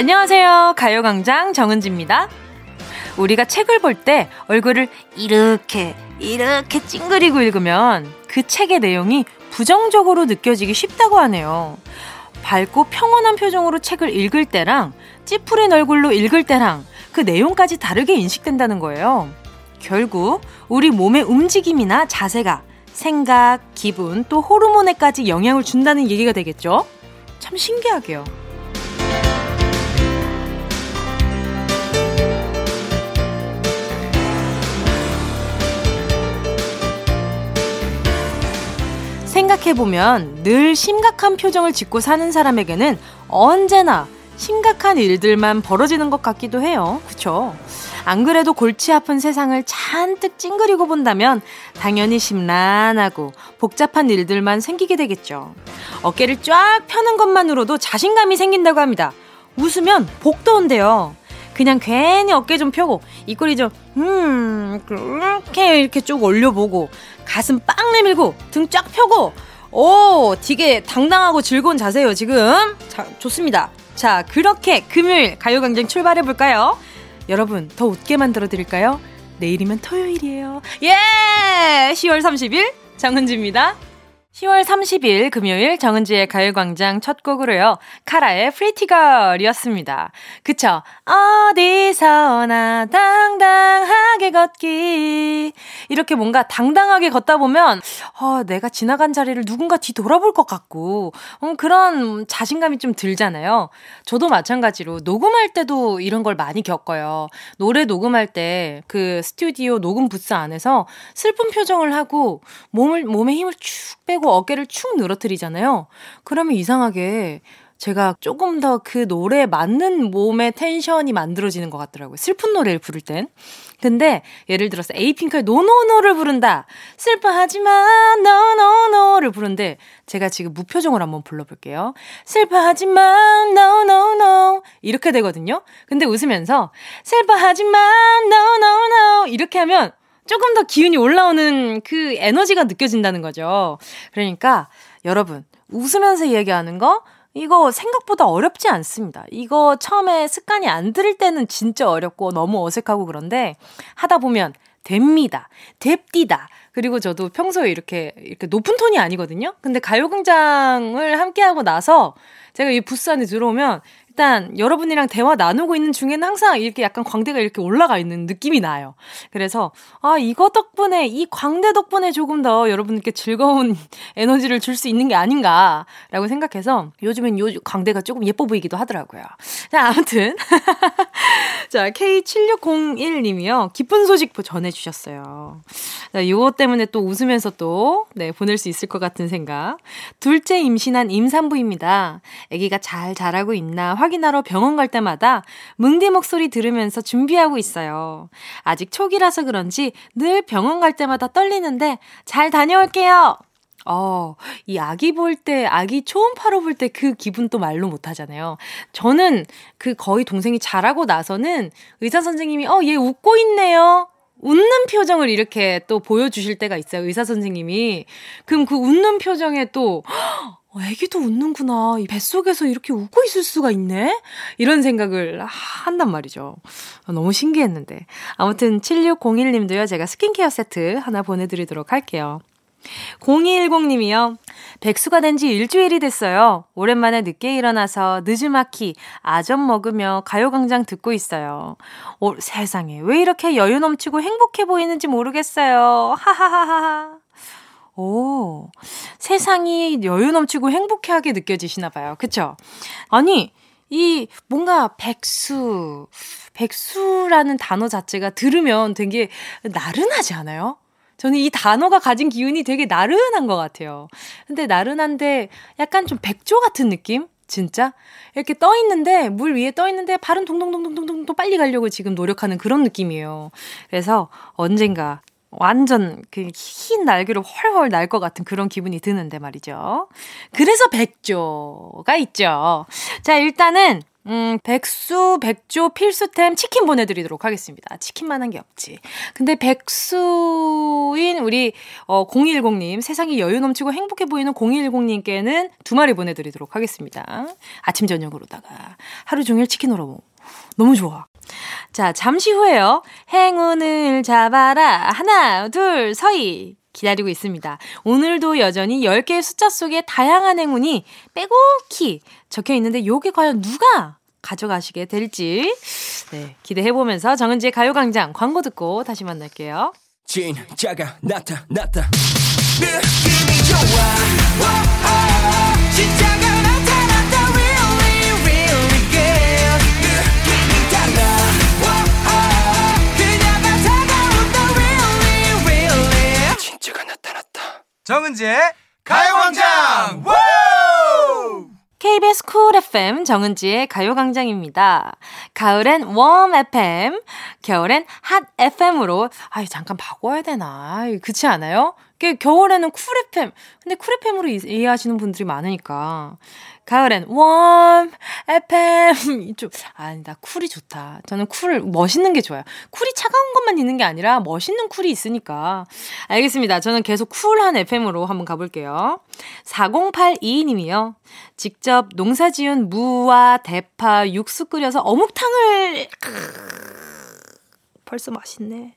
안녕하세요. 가요광장 정은지입니다. 우리가 책을 볼 때 얼굴을 이렇게, 이렇게 찡그리고 읽으면 그 책의 내용이 부정적으로 느껴지기 쉽다고 하네요. 밝고 평온한 표정으로 책을 읽을 때랑 찌푸린 얼굴로 읽을 때랑 그 내용까지 다르게 인식된다는 거예요. 결국 우리 몸의 움직임이나 자세가 생각, 기분, 또 호르몬에까지 영향을 준다는 얘기가 되겠죠? 참 신기하게요. 생각해보면 늘 심각한 표정을 짓고 사는 사람에게는 언제나 심각한 일들만 벌어지는 것 같기도 해요. 그쵸? 안 그래도 골치 아픈 세상을 잔뜩 찡그리고 본다면 당연히 심란하고 복잡한 일들만 생기게 되겠죠. 어깨를 쫙 펴는 것만으로도 자신감이 생긴다고 합니다. 웃으면 복도 온대요. 그냥 괜히 어깨 좀 펴고 입꼬리 좀 음, 그렇게 이렇게 쭉 올려보고 가슴 빵 내밀고 등 쫙 펴고 오, 되게 당당하고 즐거운 자세요, 지금. 자, 좋습니다. 자, 그렇게 금요일 가요광장 출발해볼까요? 여러분, 더 웃게 만들어 드릴까요? 내일이면 토요일이에요. 예! 10월 30일 정은지입니다. 10월 30일 금요일 정은지의 가요광장 첫 곡으로요. 카라의 프리티걸이었습니다. 그쵸? 어디서나 당당하게 걷기. 이렇게 뭔가 당당하게 걷다 보면, 어, 내가 지나간 자리를 누군가 뒤 돌아볼 것 같고, 음, 그런 자신감이 좀 들잖아요. 저도 마찬가지로 녹음할 때도 이런 걸 많이 겪어요. 노래 녹음할 때 그 스튜디오 녹음 부스 안에서 슬픈 표정을 하고 몸을, 몸에 힘을 축 빼고 어깨를 축 늘어뜨리잖아요. 그러면 이상하게 제가 조금 더 그 노래에 맞는 몸의 텐션이 만들어지는 것 같더라고요. 슬픈 노래를 부를 땐. 근데 예를 들어서 에이핑크의 노노노를 부른다. 슬퍼하지만 노노노를 부른데 제가 지금 무표정으로 한번 불러볼게요. 슬퍼하지마 No No No 이렇게 되거든요. 근데 웃으면서 슬퍼하지만 노노노 이렇게 하면 조금 더 기운이 올라오는 그 에너지가 느껴진다는 거죠. 그러니까 여러분, 웃으면서 얘기하는 거, 이거 생각보다 어렵지 않습니다. 이거 처음에 습관이 안 들을 때는 진짜 어렵고 너무 어색하고 그런데 하다 보면 됩니다. 됩디다. 그리고 저도 평소에 이렇게, 이렇게 높은 톤이 아니거든요? 근데 가요광장을 함께 하고 나서 제가 이 부스 안에 들어오면 일단 여러분이랑 대화 나누고 있는 중에는 항상 이렇게 약간 광대가 이렇게 올라가 있는 느낌이 나요. 그래서 아 이거 덕분에 이 광대 덕분에 조금 더 여러분께 즐거운 에너지를 줄 수 있는 게 아닌가라고 생각해서 요즘엔 요 광대가 조금 예뻐 보이기도 하더라고요. 자 아무튼 자 K7601님이요 기쁜 소식 전해주셨어요. 자 이거 때문에 또 웃으면서 또 네 보낼 수 있을 것 같은 생각. 둘째 임신한 임산부입니다. 아기가 잘 자라고 있나 확 인하러 병원 갈 때마다 뭉디 목소리 들으면서 준비하고 있어요. 아직 초기라서 그런지 늘 병원 갈 때마다 떨리는데 잘 다녀올게요. 어, 이 아기 볼 때, 아기 초음파로 볼 때 그 기분 또 말로 못 하잖아요. 저는 그 거의 동생이 자라고 나서는 의사 선생님이, 어, 얘 웃고 있네요. 웃는 표정을 이렇게 또 보여주실 때가 있어요. 의사 선생님이. 그럼 그 웃는 표정에 또, 어, 애기도 웃는구나. 이 뱃속에서 이렇게 웃고 있을 수가 있네? 이런 생각을 한단 말이죠. 너무 신기했는데. 아무튼 7601님도요, 제가 스킨케어 세트 하나 보내드리도록 할게요. 0210님이요. 백수가 된 지 일주일이 됐어요. 오랜만에 늦게 일어나서 늦은마키 아점 먹으며 가요광장 듣고 있어요. 오, 세상에 왜 이렇게 여유 넘치고 행복해 보이는지 모르겠어요. 하하하하. 오, 세상이 여유 넘치고 행복하게 느껴지시나 봐요. 그쵸? 아니, 이 뭔가 백수, 백수라는 단어 자체가 들으면 되게 나른하지 않아요? 저는 이 단어가 가진 기운이 되게 나른한 것 같아요. 근데 나른한데 약간 좀 백조 같은 느낌? 진짜? 이렇게 떠 있는데, 물 위에 떠 있는데, 발은 동동동동동동 또 빨리 가려고 지금 노력하는 그런 느낌이에요. 그래서 언젠가 완전 그 흰 날개로 훨훨 날 것 같은 그런 기분이 드는데 말이죠. 그래서 백조가 있죠. 자, 일단은 음, 백수, 백조, 필수템 치킨 보내드리도록 하겠습니다. 치킨만 한 게 없지. 근데 백수인 우리, 어, 010님, 세상이 여유 넘치고 행복해 보이는 010님께는 두 마리 보내드리도록 하겠습니다. 아침, 저녁으로다가. 하루 종일 치킨으로. 너무 좋아. 자, 잠시 후에요. 행운을 잡아라. 하나, 둘, 서희. 기다리고 있습니다. 오늘도 여전히 10개의 숫자 속에 다양한 행운이 빼곡히 적혀 있는데 요게 과연 누가 가져가시게 될지 네, 기대해 보면서 정은지의 가요 광장 광고 듣고 다시 만날게요. 진짜가 나타났다. 느낌이 좋아. 진짜가 정은지의 가요 광장. KBS Cool FM 정은지의 가요광장입니다. 가을엔 warm FM, 겨울엔 핫 FM으로, 아이, 잠깐 바꿔야 되나. 그렇지 않아요? 겨울에는 cool FM. 근데 cool FM으로 이해하시는 분들이 많으니까. 가을엔 warm, FM. 이쪽, 아니다. cool이 좋다. 저는 cool, 멋있는 게 좋아요. cool이 차가운 것만 있는 게 아니라 멋있는 cool이 있으니까. 알겠습니다. 저는 계속 쿨한 FM으로 한번 가볼게요. 4082님이요. 직접 농사 지은 무와 대파, 육수 끓여서 어묵탕을, 벌써 맛있네.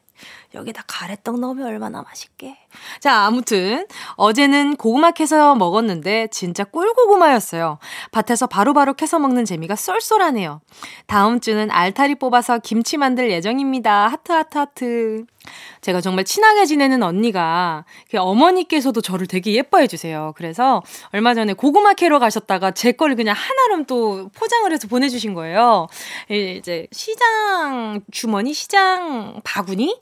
여기다 가래떡 넣으면 얼마나 맛있게. 자, 아무튼 어제는 고구마 캐서 먹었는데 진짜 꿀고구마였어요. 밭에서 바로바로 바로 캐서 먹는 재미가 쏠쏠하네요. 다음 주는 알타리 뽑아서 김치 만들 예정입니다. 하트 하트 하트. 제가 정말 친하게 지내는 언니가 어머니께서도 저를 되게 예뻐해 주세요. 그래서 얼마 전에 고구마 캐러 가셨다가 제 거를 그냥 한아름 또 포장을 해서 보내주신 거예요. 이제 시장 주머니, 시장 바구니?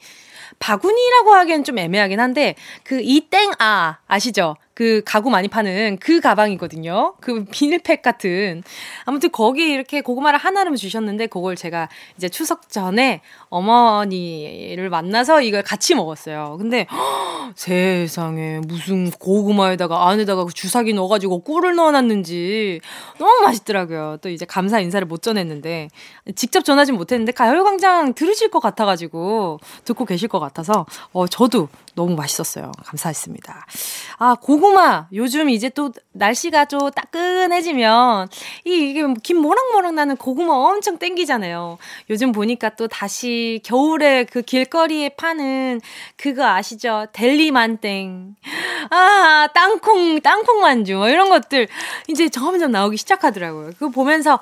바구니라고 하기엔 좀 애매하긴 한데 그 이땡아 아시죠? 그 가구 많이 파는 그 가방이거든요. 그 비닐팩 같은. 아무튼 거기 이렇게 고구마를 하나를 주셨는데 그걸 제가 이제 추석 전에 어머니를 만나서 이걸 같이 먹었어요. 근데 허, 세상에 무슨 고구마에다가 안에다가 그 주사기 넣어가지고 꿀을 넣어놨는지 너무 맛있더라고요. 또 이제 감사 인사를 못 전했는데 직접 전하진 못했는데 가요광장 들으실 것 같아가지고 듣고 계실 것 같아서 어 저도 너무 맛있었어요. 감사했습니다. 아 고구마 요즘 이제 또 날씨가 좀 따끈해지면 이 이게 김 모락모락 나는 고구마 엄청 땡기잖아요. 요즘 보니까 또 다시 겨울에 그 길거리에 파는 그거 아시죠? 델리만땡. 아, 땅콩, 땅콩 만주. 뭐 이런 것들 이제 점점 나오기 시작하더라고요. 그거 보면서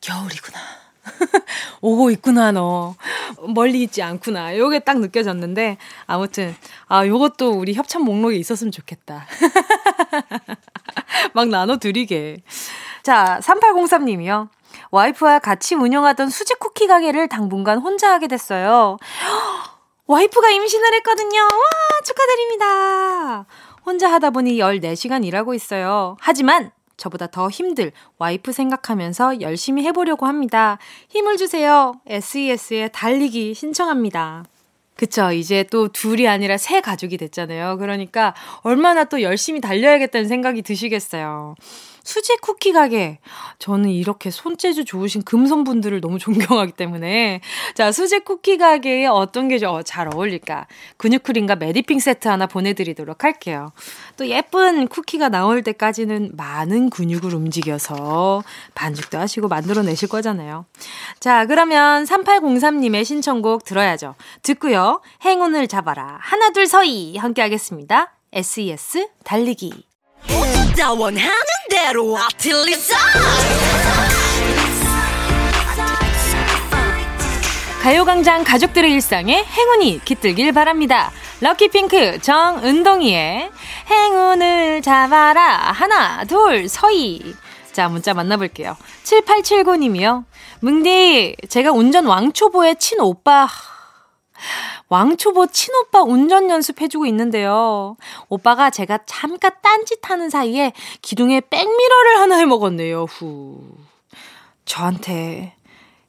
겨울이구나. 오고 있구나, 너. 멀리 있지 않구나. 요게 딱 느껴졌는데, 아무튼, 아, 요것도 우리 협찬 목록에 있었으면 좋겠다. 막 나눠드리게. 자, 3803님이요. 와이프와 같이 운영하던 수제 쿠키 가게를 당분간 혼자 하게 됐어요. 와이프가 임신을 했거든요. 와, 축하드립니다. 혼자 하다 보니 14시간 일하고 있어요. 하지만 저보다 더 힘들 와이프 생각하면서 열심히 해보려고 합니다. 힘을 주세요. SES의 달리기 신청합니다. 그쵸. 이제 또 둘이 아니라 새 가족이 됐잖아요. 그러니까 얼마나 또 열심히 달려야겠다는 생각이 드시겠어요. 수제 쿠키 가게. 저는 이렇게 손재주 좋으신 금손분들을 너무 존경하기 때문에. 자, 수제 쿠키 가게에 어떤 게 잘 어울릴까? 근육크림과 메디핑 세트 하나 보내드리도록 할게요. 또 예쁜 쿠키가 나올 때까지는 많은 근육을 움직여서 반죽도 하시고 만들어내실 거잖아요. 자, 그러면 3803님의 신청곡 들어야죠. 듣고요. 행운을 잡아라. 하나, 둘, 서희. 함께 하겠습니다. SES 달리기. 다 원하는 대로 아틀리사 가요광장 가족들의 일상에 행운이 깃들길 바랍니다. 럭키핑크 정은동이의 행운을 잡아라 하나 둘 서희 자 문자 만나볼게요. 7879님이요. 뭉디 제가 운전 왕초보의 친오빠 왕초보 친오빠 운전 연습해주고 있는데요. 오빠가 제가 잠깐 딴짓하는 사이에 기둥에 백미러를 하나 해먹었네요. 후. 저한테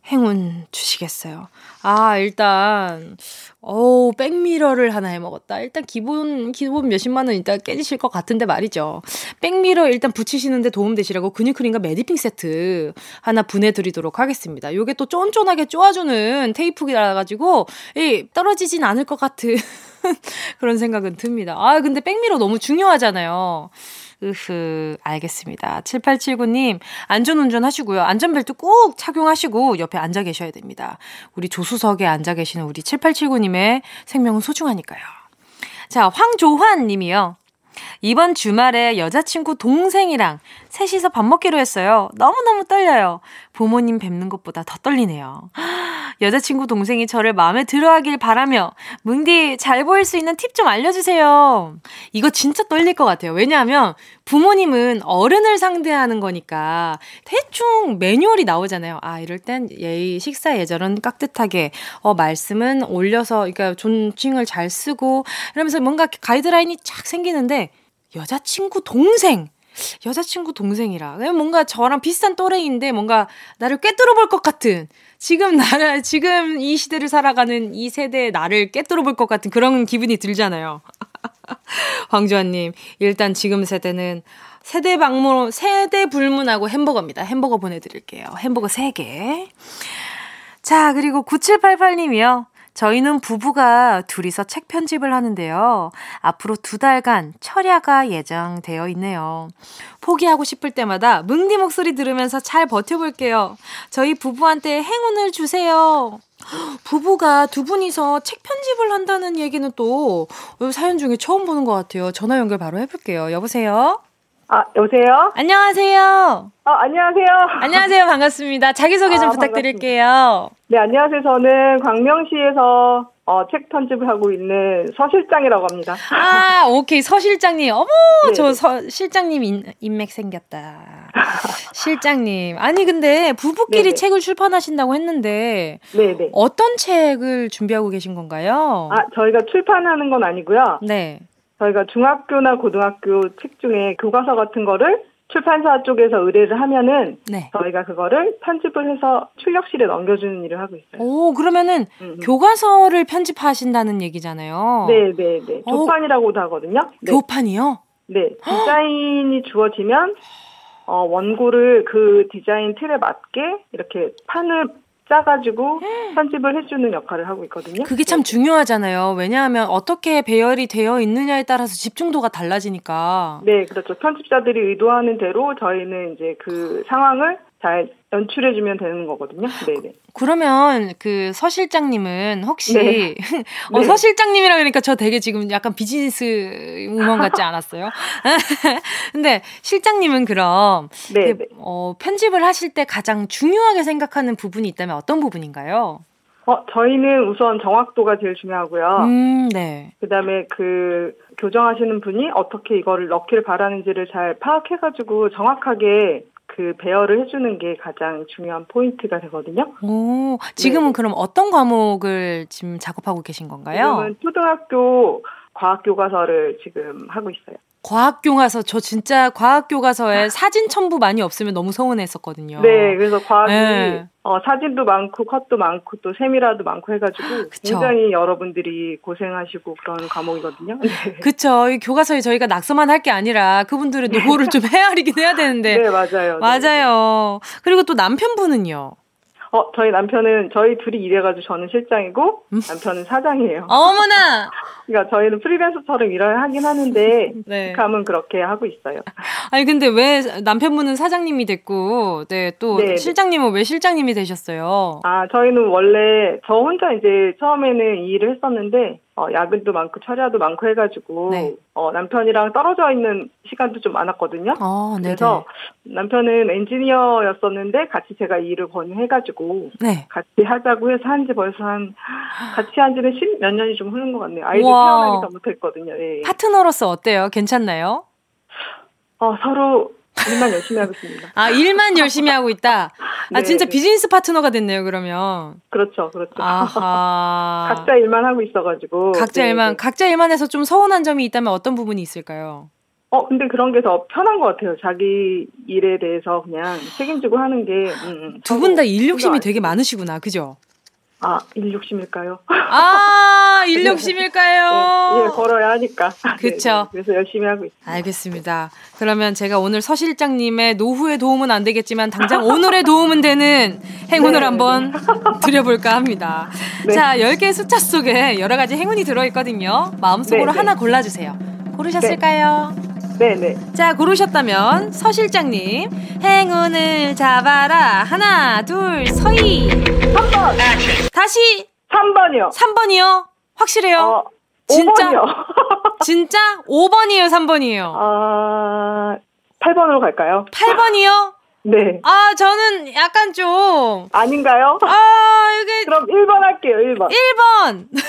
행운 주시겠어요. 아, 일단, 어우, 백미러를 하나 해 먹었다. 일단 기본, 기본 몇십만 원 일단 깨지실 것 같은데 말이죠. 백미러 일단 붙이시는데 도움되시라고 근육크림과 메디핑 세트 하나 보내드리도록 하겠습니다. 요게 또 쫀쫀하게 쪼아주는 테이프라 가지고, 이, 떨어지진 않을 것 같은 그런 생각은 듭니다. 아, 근데 백미러 너무 중요하잖아요. 으흐, 알겠습니다. 7879님, 안전운전 하시고요. 안전벨트 꼭 착용하시고 옆에 앉아 계셔야 됩니다. 우리 조수석에 앉아 계시는 우리 7879님의 생명은 소중하니까요. 자, 황조환 님이요. 이번 주말에 여자친구 동생이랑 셋이서 밥 먹기로 했어요. 너무너무 떨려요. 부모님 뵙는 것보다 더 떨리네요. 여자친구 동생이 저를 마음에 들어 하길 바라며, 뭉디 잘 보일 수 있는 팁 좀 알려주세요. 이거 진짜 떨릴 것 같아요. 왜냐하면 부모님은 어른을 상대하는 거니까 대충 매뉴얼이 나오잖아요. 아, 이럴 땐 예의, 식사 예절은 깍듯하게, 어, 말씀은 올려서, 그러니까 존칭을 잘 쓰고, 이러면서 뭔가 가이드라인이 쫙 생기는데, 여자친구 동생! 여자친구 동생이라. 뭔가 저랑 비슷한 또래인데 뭔가 나를 꿰뚫어 볼 것 같은 지금 나를 지금 이 시대를 살아가는 이 세대의 나를 꿰뚫어 볼것 같은 그런 기분이 들잖아요. 황주환님 일단 지금 세대는 세대 방문 세대 불문하고 햄버거입니다. 햄버거 보내드릴게요. 햄버거 3개. 자 그리고 9788님이요. 저희는 부부가 둘이서 책 편집을 하는데요. 앞으로 두 달간 철야가 예정되어 있네요. 포기하고 싶을 때마다 뭉디 목소리 들으면서 잘 버텨볼게요. 저희 부부한테 행운을 주세요. 부부가 두 분이서 책 편집을 한다는 얘기는 또 사연 중에 처음 보는 것 같아요. 전화 연결 바로 해볼게요. 여보세요? 아, 여보세요? 안녕하세요. 아, 안녕하세요. 안녕하세요. 반갑습니다. 자기소개 좀 아, 부탁드릴게요. 반갑습니다. 네, 안녕하세요. 저는 광명시에서 어, 책 편집을 하고 있는 서 실장이라고 합니다. 아, 오케이. 서 실장님. 어머, 네. 저 서, 실장님 인, 인맥 생겼다. 실장님. 아니, 근데 부부끼리 네네. 책을 출판하신다고 했는데. 네네. 어떤 책을 준비하고 계신 건가요? 아, 저희가 출판하는 건 아니고요. 네. 저희가 중학교나 고등학교 책 중에 교과서 같은 거를 출판사 쪽에서 의뢰를 하면은 네. 저희가 그거를 편집을 해서 출력실에 넘겨주는 일을 하고 있어요. 오 그러면은 음. 음. 교과서를 편집하신다는 얘기잖아요. 네 네네 네, 네. 교판이라고도 하거든요. 네. 교판이요? 네 디자인이 주어지면 어, 원고를 그 디자인 틀에 맞게 이렇게 판을 짜가지고 편집을 해주는 역할을 하고 있거든요. 그게 참 네. 중요하잖아요. 왜냐하면 어떻게 배열이 되어 있느냐에 따라서 집중도가 달라지니까. 네, 그렇죠. 편집자들이 의도하는 대로 저희는 이제 그 상황을 잘 연출해주면 되는 거거든요. 네네. 그러면 그 서 실장님은 혹시 네. 어, 네. 서 실장님이라 그러니까 저 되게 지금 약간 비즈니스 우먼 같지 않았어요? 근데 실장님은 그럼 네, 그, 어, 편집을 하실 때 가장 중요하게 생각하는 부분이 있다면 어떤 부분인가요? 어, 저희는 우선 정확도가 제일 중요하고요. 음, 네. 그 다음에 그 교정하시는 분이 어떻게 이거를 넣기를 바라는지를 잘 파악해가지고 정확하게 그 배열을 해주는 게 가장 중요한 포인트가 되거든요. 오, 지금은 네. 그럼 어떤 과목을 지금 작업하고 계신 건가요? 지금은 초등학교 과학 교과서를 지금 하고 있어요. 과학 교과서 저 진짜 과학 교과서에 사진 첨부 많이 없으면 너무 서운했었거든요. 네, 그래서 과학이 네. 어, 사진도 많고 컷도 많고 또 세미라도 많고 해가지고 그쵸. 굉장히 여러분들이 고생하시고 그런 과목이거든요. 네. 그쵸. 이 교과서에 저희가 낙서만 할 게 아니라 그분들의 노고를 좀 헤아리긴 해야 되는데. 네, 맞아요. 맞아요. 네. 그리고 또 남편분은요. 어, 저희 남편은 저희 둘이 일해가지고 저는 실장이고 음? 남편은 사장이에요. 어머나. 그러니까 저희는 프리랜서처럼 일을 하긴 하는데 네. 감은 그렇게 하고 있어요. 아니 근데 왜 남편분은 사장님이 됐고, 네또 네, 네. 실장님은 왜 실장님이 되셨어요? 아 저희는 원래 저 혼자 이제 처음에는 이 일을 했었는데 어, 야근도 많고 철야도 많고 해가지고 네. 어, 남편이랑 떨어져 있는 시간도 좀 많았거든요. 어, 그래서 남편은 엔지니어였었는데 같이 제가 일을 권유해가지고 네. 같이 하자고 해서 한 지 벌써 한 같이 한지는 십 몇 년이 좀 흐른 것 같네요. 아이들 태어나기 전부터했거든요. 예. 파트너로서 어때요? 괜찮나요? 어, 서로 일만 열심히 하고 있습니다. 아, 일만 열심히 하고 있다? 아, 네, 진짜 비즈니스 파트너가 됐네요, 그러면. 그렇죠, 그렇죠. 아하. 각자 일만 하고 있어가지고. 각자 네, 일만, 네. 각자 일만 해서 좀 서운한 점이 있다면 어떤 부분이 있을까요? 어, 근데 그런 게 더 편한 것 같아요. 자기 일에 대해서 그냥 책임지고 하는 게. 음, 음. 두분 다 일 욕심이 되게 많으시구나, 그죠? 아, 일 욕심일까요? 아, 일 욕심일까요? 네, 예, 걸어야 하니까. 그쵸. 네, 네, 그래서 열심히 하고 있습니다. 알겠습니다. 그러면 제가 오늘 서 실장님의 노후의 도움은 안 되겠지만, 당장 오늘의 도움은 되는 행운을 네, 한번 드려볼까 합니다. 네. 자, 10개의 숫자 속에 여러 가지 행운이 들어있거든요. 마음속으로 하나 골라주세요. 고르셨을까요? 네네. 자, 고르셨다면 서 실장님 행운을 잡아라. 하나, 둘, 서희. 3번. 다시 3번이요. 3번이요? 확실해요? 어, 진짜? 5번이요. 진짜? 5번이에요, 3번이에요? 아, 8번으로 갈까요? 8번이요? 네. 아, 저는 약간 좀. 아닌가요? 아, 이게. 그럼 1번 할게요, 1번. 1번! 네.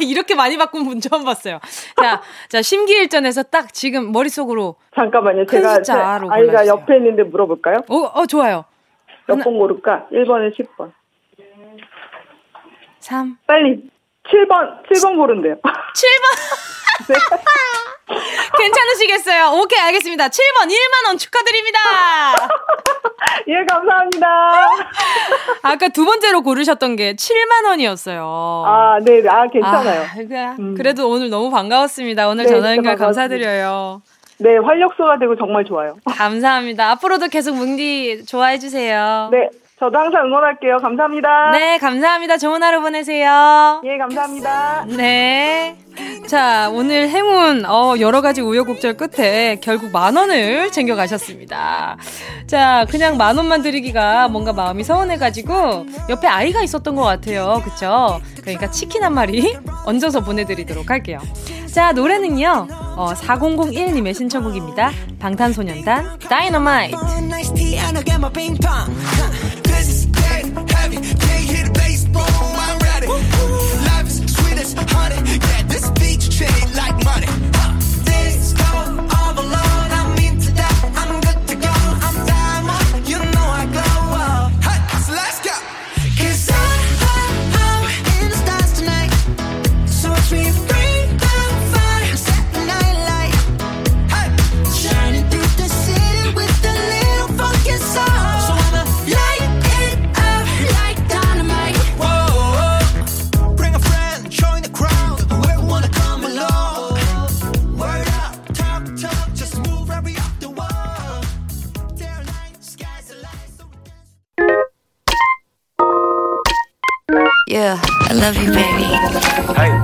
이렇게 많이 바꾼 분 처음 봤어요. 자, 자, 심기일전에서 딱 지금 머릿속으로. 잠깐만요. 제가 아이가 골라주세요. 옆에 있는데 물어볼까요? 어, 어, 좋아요. 몇번 고를까? 1번에 10번. 3. 빨리. 7번, 7번 고른대요. 7번? 네. 괜찮으시겠어요? 오케이, 알겠습니다. 7번 1만원 축하드립니다. 예, 감사합니다. 아까 두 번째로 고르셨던 게 7만원이었어요. 아, 네, 아, 괜찮아요. 아, 음. 그래도 오늘 너무 반가웠습니다. 오늘 네, 전화 연결 감사드려요. 네, 활력소가 되고 정말 좋아요. 감사합니다. 앞으로도 계속 뭉디 좋아해주세요. 네, 저도 항상 응원할게요. 감사합니다. 네, 감사합니다. 좋은 하루 보내세요. 예, 감사합니다. 네. 자, 오늘 행운, 어, 여러 가지 우여곡절 끝에 결국 만 원을 챙겨가셨습니다. 자, 그냥 만 원만 드리기가 뭔가 마음이 서운해가지고 옆에 아이가 있었던 것 같아요. 그쵸? 그러니까 치킨 한 마리 얹어서 보내드리도록 할게요. 자, 노래는요, 어, 4001님의 신청곡입니다. 방탄소년단, 다이너마이트. spend it like money. Yeah, I love you, baby.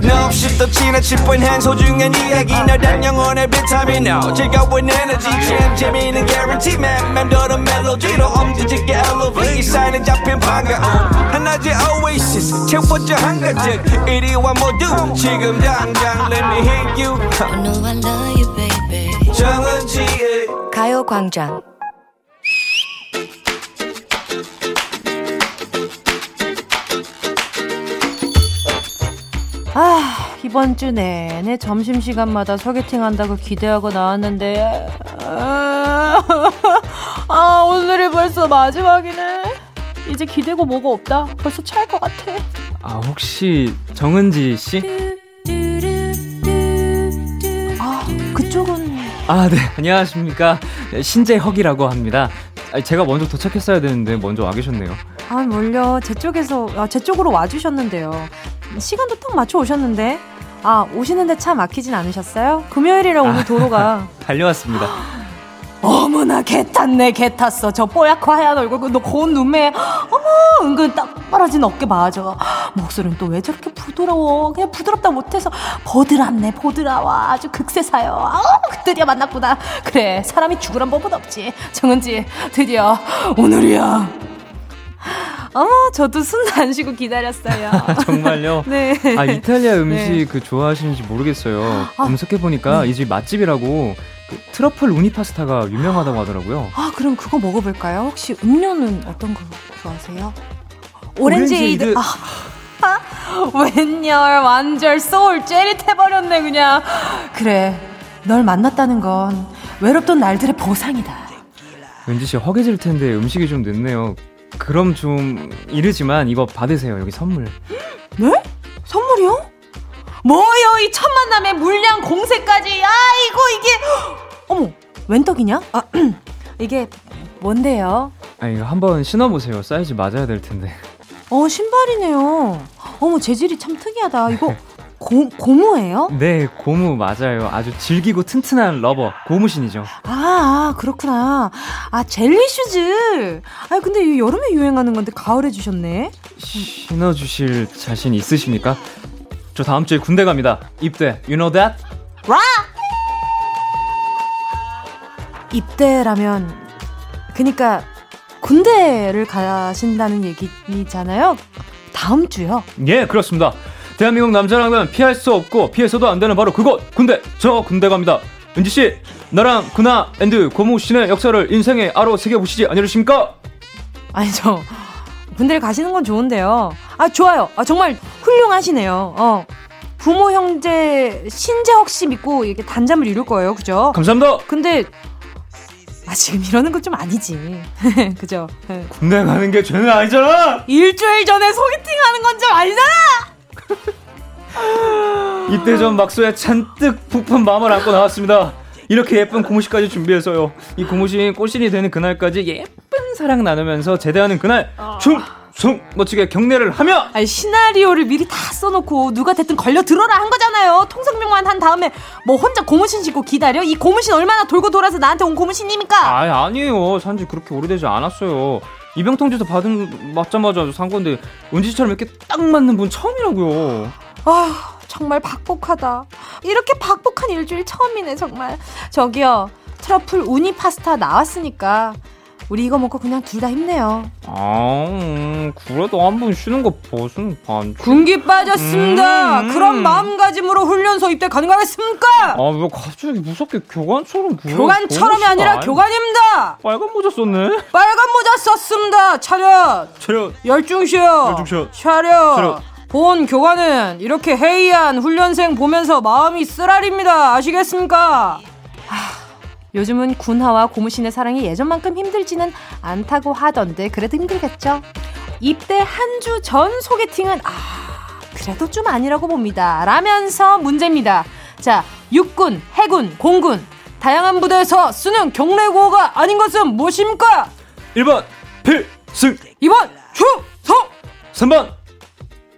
No, 없이 또 지나칠 뻔한 소중한 이야기. 너란 영혼의 비타민 No 즐거운 에너지. 참 재미있는 guarantee man. 맘대로 멜로디로 엄지짓게 elevate 사인은 잡힌 반가움. 하나의 oasis. 채워져 한가득 이리와 모두 지금 당장 let me hit you. I know I love you, baby. 정은지의 가요광장 아, 이번 주 내내 점심시간마다 소개팅 한다고 기대하고 나왔는데, 아, 아, 오늘이 벌써 마지막이네. 이제 기대고 뭐가 없다. 벌써 찰 것 같아. 아, 혹시 정은지 씨? 아, 그쪽은. 아, 네. 안녕하십니까. 신재혁이라고 합니다. 제가 먼저 도착했어야 되는데 먼저 와 계셨네요. 아, 뭘요. 제 쪽에서, 아, 제 쪽으로 와주셨는데요. 시간도 딱 맞춰 오셨는데. 아 오시는데 차 막히진 않으셨어요? 금요일이라 오늘 아, 도로가. 달려왔습니다. 어머나 개 탔네 개 탔어. 저 뽀얗고 하얀 얼굴 그너 고운 눈매. 어머 은근 딱 떨어진 어깨 맞아 목소리는 또 왜 저렇게 부드러워? 그냥 부드럽다 못해서. 보드랍네 보드라워. 아주 극세사요. 아 드디어 만났구나. 그래 사람이 죽으란 법은 없지. 정은지 드디어 오늘이야 어머, 저도 숨도 안 쉬고 기다렸어요. 정말요? 네. 아, 이탈리아 네. 음식 네. 그 좋아하시는지 모르겠어요. 아, 검색해보니까 네. 이집 맛집이라고 그 트러플 우니 파스타가 유명하다고 하더라고요. 아, 그럼 그거 먹어볼까요? 혹시 음료는 어떤 거 좋아하세요? 오렌지, 에이드. 아. 아, 웬열, 완절, 소울, 째릿해버렸네, 그냥. 그래, 널 만났다는 건 외롭던 날들의 보상이다. 왠지 씨 허기질 텐데 음식이 좀 늦네요. 그럼 좀 이르지만 이거 받으세요. 여기 선물. 네? 선물이요? 뭐요? 이 첫 만남에 물량 공세까지. 아이고 이게 어머, 웬 떡이냐? 아, 이게 뭔데요? 아, 이거 한번 신어 보세요. 사이즈 맞아야 될 텐데. 어, 신발이네요. 어머, 재질이 참 특이하다. 이거 고, 고무예요? 네, 고무 맞아요. 아주 질기고 튼튼한 rubber, 고무신이죠. 아, 아 그렇구나. 아, 젤리 슈즈. 아, 근데 이 여름에 유행하는 건데 가을에 주셨네. 신어 주실 자신 있으십니까? 저 다음 주에 군대 갑니다. 입대. You know that? 와! 입대라면 그니까 군대를 가신다는 얘기잖아요. 다음 주요? 예, 그렇습니다. 대한민국 남자라면 피할 수 없고 피해서도 안 되는 바로 그곳 군대. 저 군대 갑니다. 은지 씨, 나랑 군화 and 고무신의 역사를 인생에 아로새겨 보시지 않으십니까? 아니 저 군대를 가시는 건 좋은데요. 아 좋아요. 아 정말 훌륭하시네요. 어. 부모 형제 신재혁 씨 믿고 이렇게 단잠을 이룰 거예요. 그죠? 감사합니다. 근데 아 지금 이러는 건 좀 아니지. 그죠? 군대 가는 게 죄는 아니잖아. 일주일 전에 소개팅 하는 건 좀 아니잖아. 이때 전 막소에 잔뜩 부푼 마음을 안고 나왔습니다. 이렇게 예쁜 고무신까지 준비해서요. 이 고무신 꽃신이 되는 그날까지 예쁜 사랑 나누면서 제대하는 그날 춤, 숭 멋지게 경례를 하며 아니 시나리오를 미리 다 써놓고 누가 됐든 걸려 들어라 한 거잖아요. 통성명만 한 다음에 뭐 혼자 고무신 신고 기다려? 이 고무신 얼마나 돌고 돌아서 나한테 온 고무신입니까? 아 아니에요. 산지 그렇게 오래되지 않았어요. 이병통지도 받은 맞자마자 산 건데 은지처럼 이렇게 딱 맞는 분 처음이라고요. 아 정말 박복하다. 이렇게 박복한 일주일 처음이네 정말. 저기요 트러플 우니 파스타 나왔으니까 우리 이거 먹고 그냥 둘 다 힘내요. 아, 음, 그래도 한 번 쉬는 거 벗은 반. 군기 빠졌습니다. 음, 음. 그런 마음가짐으로 훈련소 입대 가능하겠습니까? 아, 왜 갑자기 무섭게 교관처럼? 교관처럼이 아니라 교관입니다. 빨간 모자 썼네. 빨간 모자 썼습니다. 차렷. 차렷. 열중시요. 열중시요. 차렷. 차렷. 본 교관은 이렇게 해이한 훈련생 보면서 마음이 쓰라립니다. 아시겠습니까? 하... 요즘은 군화와 고무신의 사랑이 예전만큼 힘들지는 않다고 하던데 그래도 힘들겠죠? 입대 한 주 전 소개팅은 아 그래도 좀 아니라고 봅니다. 라면서 문제입니다. 자 육군, 해군, 공군 다양한 부대에서 쓰는 경례구호가 아닌 것은 무엇입니까? 1번 필승 2번 충성 3번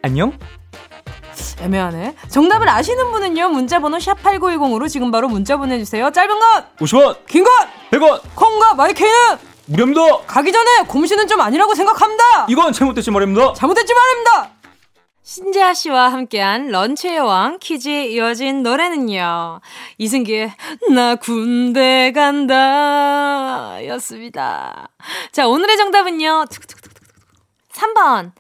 안녕 애매하네. 정답을 아시는 분은요. 문자번호 샵 8910으로 지금 바로 문자 보내주세요. 짧은 건 50원 긴건 100원 콩과 마이크는 무료입니다. 가기 전에 고무신은 좀 아니라고 생각합니다. 이건 잘못됐지 말입니다. 잘못됐지 말입니다. 신재하 씨와 함께한 런치의 여왕 퀴즈에 이어진 노래는요. 이승기의 나 군대 간다 였습니다. 자, 오늘의 정답은요. 3번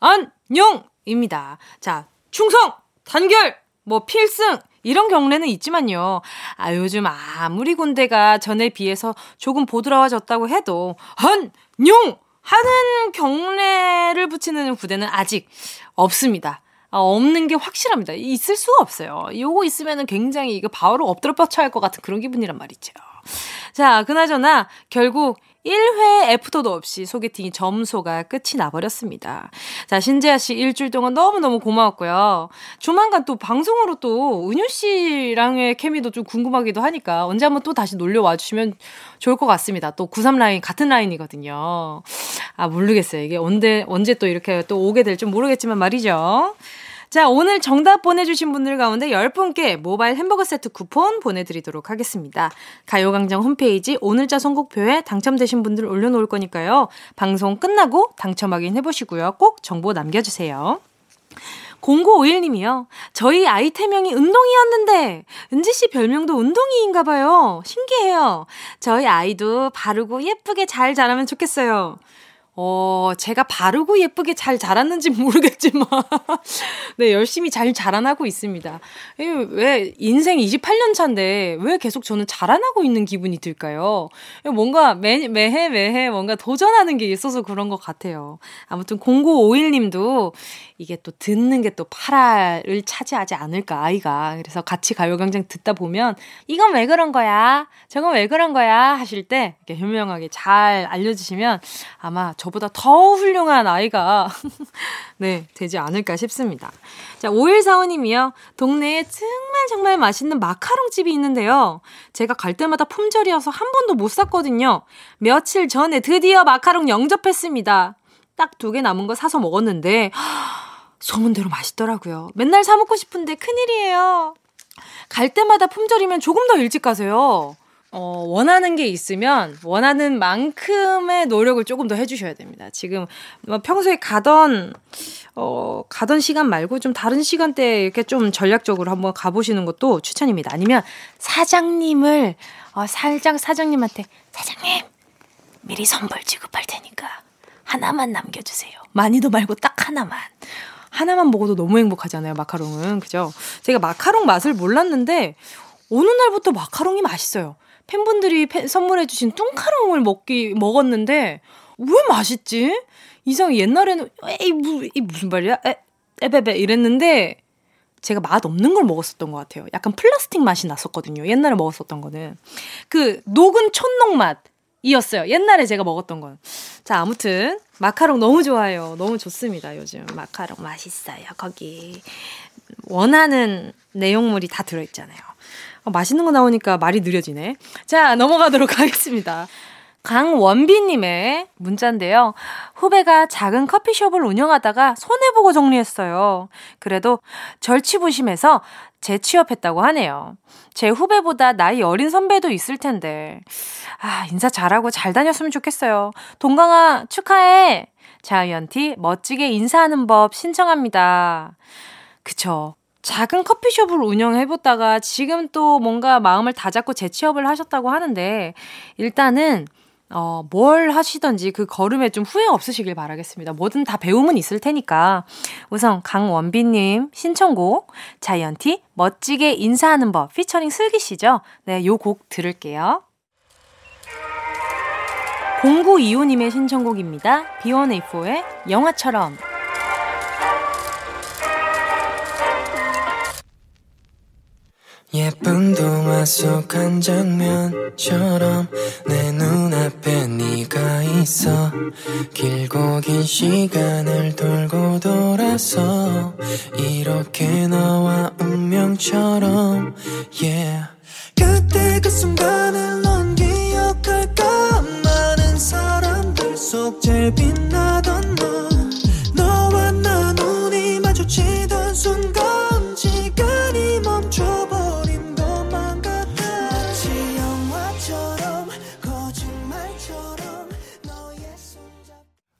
안용입니다. 자, 충성, 단결, 뭐 필승 이런 경례는 있지만요. 아 요즘 아무리 군대가 전에 비해서 조금 보드라워졌다고 해도 한용 하는 경례를 붙이는 부대는 아직 없습니다. 아, 없는 게 확실합니다. 있을 수가 없어요. 요거 있으면은 굉장히 이거 바로 엎드려 뻗쳐야 할 것 같은 그런 기분이란 말이죠. 자, 그나저나 결국 1회 애프터도 없이 소개팅이 점소가 끝이 나버렸습니다. 자, 신재아 씨 일주일 동안 너무너무 고마웠고요. 조만간 또 방송으로 또 은유 씨랑의 케미도 좀 궁금하기도 하니까 언제 한번 또 다시 놀려와 주시면 좋을 것 같습니다. 또 93 라인 같은 라인이거든요. 아, 모르겠어요. 이게 언제, 언제 또 이렇게 또 오게 될지 모르겠지만 말이죠. 자, 오늘 정답 보내주신 분들 가운데 10분께 모바일 햄버거 세트 쿠폰 보내드리도록 하겠습니다. 가요광장 홈페이지 오늘자 선곡표에 당첨되신 분들 올려놓을 거니까요. 방송 끝나고 당첨 확인해보시고요. 꼭 정보 남겨주세요. 0951님이요. 저희 아이 태명이 운동이었는데, 은지씨 별명도 운동이인가 봐요. 신기해요. 저희 아이도 바르고 예쁘게 잘 자라면 좋겠어요. 어, 제가 바르고 예쁘게 잘 자랐는지 모르겠지만, 네, 열심히 잘 자라나고 있습니다. 왜, 인생 28년 차인데, 왜 계속 저는 자라나고 있는 기분이 들까요? 뭔가 매, 매해, 매해 뭔가 도전하는 게 있어서 그런 것 같아요. 아무튼 0951님도 이게 또 듣는 게또 파라를 차지하지 않을까, 아이가. 그래서 같이 가요광장 듣다 보면, 이건 왜 그런 거야? 저건 왜 그런 거야? 하실 때, 이렇게 현명하게 잘 알려주시면 아마 저보다 더 훌륭한 아이가 네, 되지 않을까 싶습니다. 자, 5145님이요. 동네에 정말 정말 맛있는 마카롱 집이 있는데요. 제가 갈 때마다 품절이어서 한 번도 못 샀거든요. 며칠 전에 드디어 마카롱 영접했습니다. 딱 두 개 남은 거 사서 먹었는데 소문대로 맛있더라고요. 맨날 사 먹고 싶은데 큰일이에요. 갈 때마다 품절이면 조금 더 일찍 가세요. 어, 원하는 게 있으면 원하는 만큼의 노력을 조금 더 해주셔야 됩니다. 지금 뭐 평소에 가던 어, 가던 시간 말고 좀 다른 시간대에 이렇게 좀 전략적으로 한번 가보시는 것도 추천입니다. 아니면 사장님을 어, 살짝 사장님한테 사장님 미리 선물 지급할 테니까 하나만 남겨주세요. 많이도 말고 딱 하나만. 하나만 먹어도 너무 행복하잖아요, 마카롱은. 그죠? 제가 마카롱 맛을 몰랐는데, 어느 날부터 마카롱이 맛있어요. 팬분들이 팬, 선물해주신 뚱카롱을 먹기, 먹었는데, 왜 맛있지? 이상히 옛날에는, 에이, 무, 이 무슨 말이야? 에, 에베베 이랬는데, 제가 맛 없는 걸 먹었었던 것 같아요. 약간 플라스틱 맛이 났었거든요. 옛날에 먹었었던 거는. 그, 녹은 촌농 맛. 이었어요. 옛날에 제가 먹었던 건. 자, 아무튼 마카롱 너무 좋아요. 너무 좋습니다. 요즘 마카롱 맛있어요. 거기 원하는 내용물이 다 들어 있잖아요. 어, 맛있는 거 나오니까 말이 느려지네. 자, 넘어가도록 하겠습니다. 강원비님의 문자인데요. 후배가 작은 커피숍을 운영하다가 손해보고 정리했어요. 그래도 절치부심해서 재취업했다고 하네요. 제 후배보다 나이 어린 선배도 있을 텐데. 아, 인사 잘하고 잘 다녔으면 좋겠어요. 동강아, 축하해! 자이언티, 멋지게 인사하는 법 신청합니다. 그쵸. 작은 커피숍을 운영해보다가 지금 또 뭔가 마음을 다잡고 재취업을 하셨다고 하는데, 일단은 어, 뭘 하시던지 그 걸음에 좀 후회 없으시길 바라겠습니다. 뭐든 다 배움은 있을 테니까. 우선 강원빈님 신청곡 자이언티 멋지게 인사하는 법 피처링 슬기 씨죠? 네, 요 곡 들을게요. 0925님의 신청곡입니다. B1A4의 영화처럼. 예쁜 동화 속 한 장면처럼 내 눈앞에 네가 있어. 길고 긴 시간을 돌고 돌아서 이렇게 너와 운명처럼 yeah. 그때 그 순간을 넌 기억할까? 많은 사람들 속 제일 빛나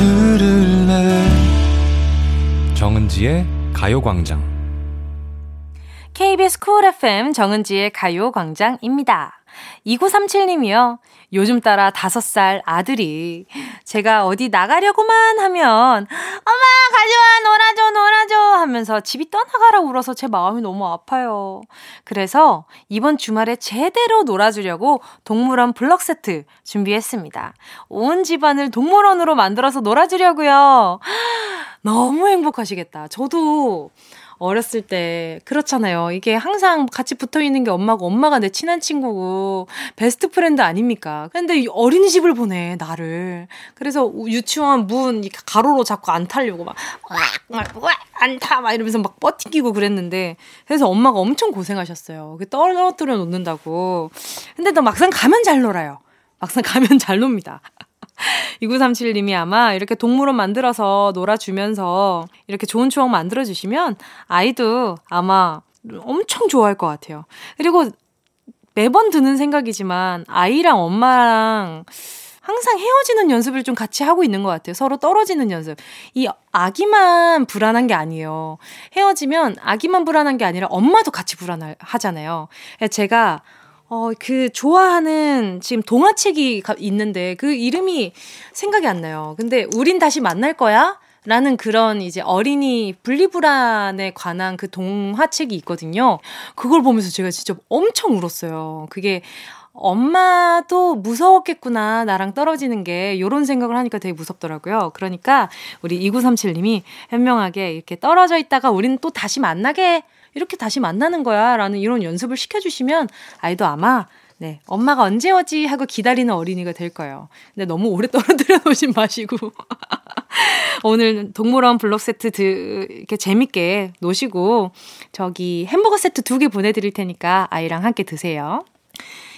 들을래 정은지의 가요광장 KBS 쿨 FM 정은지의 가요광장입니다. 2937님이요. 요즘 따라 5살 아들이 제가 어디 나가려고만 하면 엄마 가지마 놀아줘 놀아줘 하면서 집이 떠나가라 울어서 제 마음이 너무 아파요. 그래서 이번 주말에 제대로 놀아주려고 동물원 블럭 세트 준비했습니다. 온 집안을 동물원으로 만들어서 놀아주려고요. 너무 행복하시겠다. 저도 어렸을 때 그렇잖아요. 이게 항상 같이 붙어 있는 게 엄마고 엄마가 내 친한 친구고 best friend 아닙니까? 근데 어린이집을 보내 나를. 그래서 유치원 문 가로로 자꾸 안 타려고 막 막 안 타 막 이러면서 막 뻗팅기고 그랬는데 그래서 엄마가 엄청 고생하셨어요. 떨어뜨려 놓는다고. 근데 또 막상 가면 잘 놀아요. 막상 가면 잘 놉니다. 2937님이 아마 이렇게 동물원 만들어서 놀아주면서 이렇게 좋은 추억 만들어주시면 아이도 아마 엄청 좋아할 것 같아요. 그리고 매번 드는 생각이지만 아이랑 엄마랑 항상 헤어지는 연습을 좀 같이 하고 있는 것 같아요. 서로 떨어지는 연습. 이 아기만 불안한 게 아니에요. 헤어지면 아기만 불안한 게 아니라 엄마도 같이 불안하잖아요. 제가 어, 그, 좋아하는 지금 동화책이 있는데 그 이름이 생각이 안 나요. 근데 우린 다시 만날 거야? 라는 그런 이제 어린이 분리불안에 관한 그 동화책이 있거든요. 그걸 보면서 제가 진짜 엄청 울었어요. 그게 엄마도 무서웠겠구나, 나랑 떨어지는 게, 요런 생각을 하니까 되게 무섭더라고요. 그러니까, 우리 2937님이 현명하게 이렇게 떨어져 있다가 우리는 또 다시 만나게, 이렇게 다시 만나는 거야, 라는 이런 연습을 시켜주시면, 아이도 아마, 네, 엄마가 언제 오지? 하고 기다리는 어린이가 될 거예요. 근데 너무 오래 떨어뜨려 놓으신 마시고. 오늘 동물원 블록 세트 드, 이렇게 재밌게 노시고, 저기 햄버거 세트 두 개 보내드릴 테니까 아이랑 함께 드세요.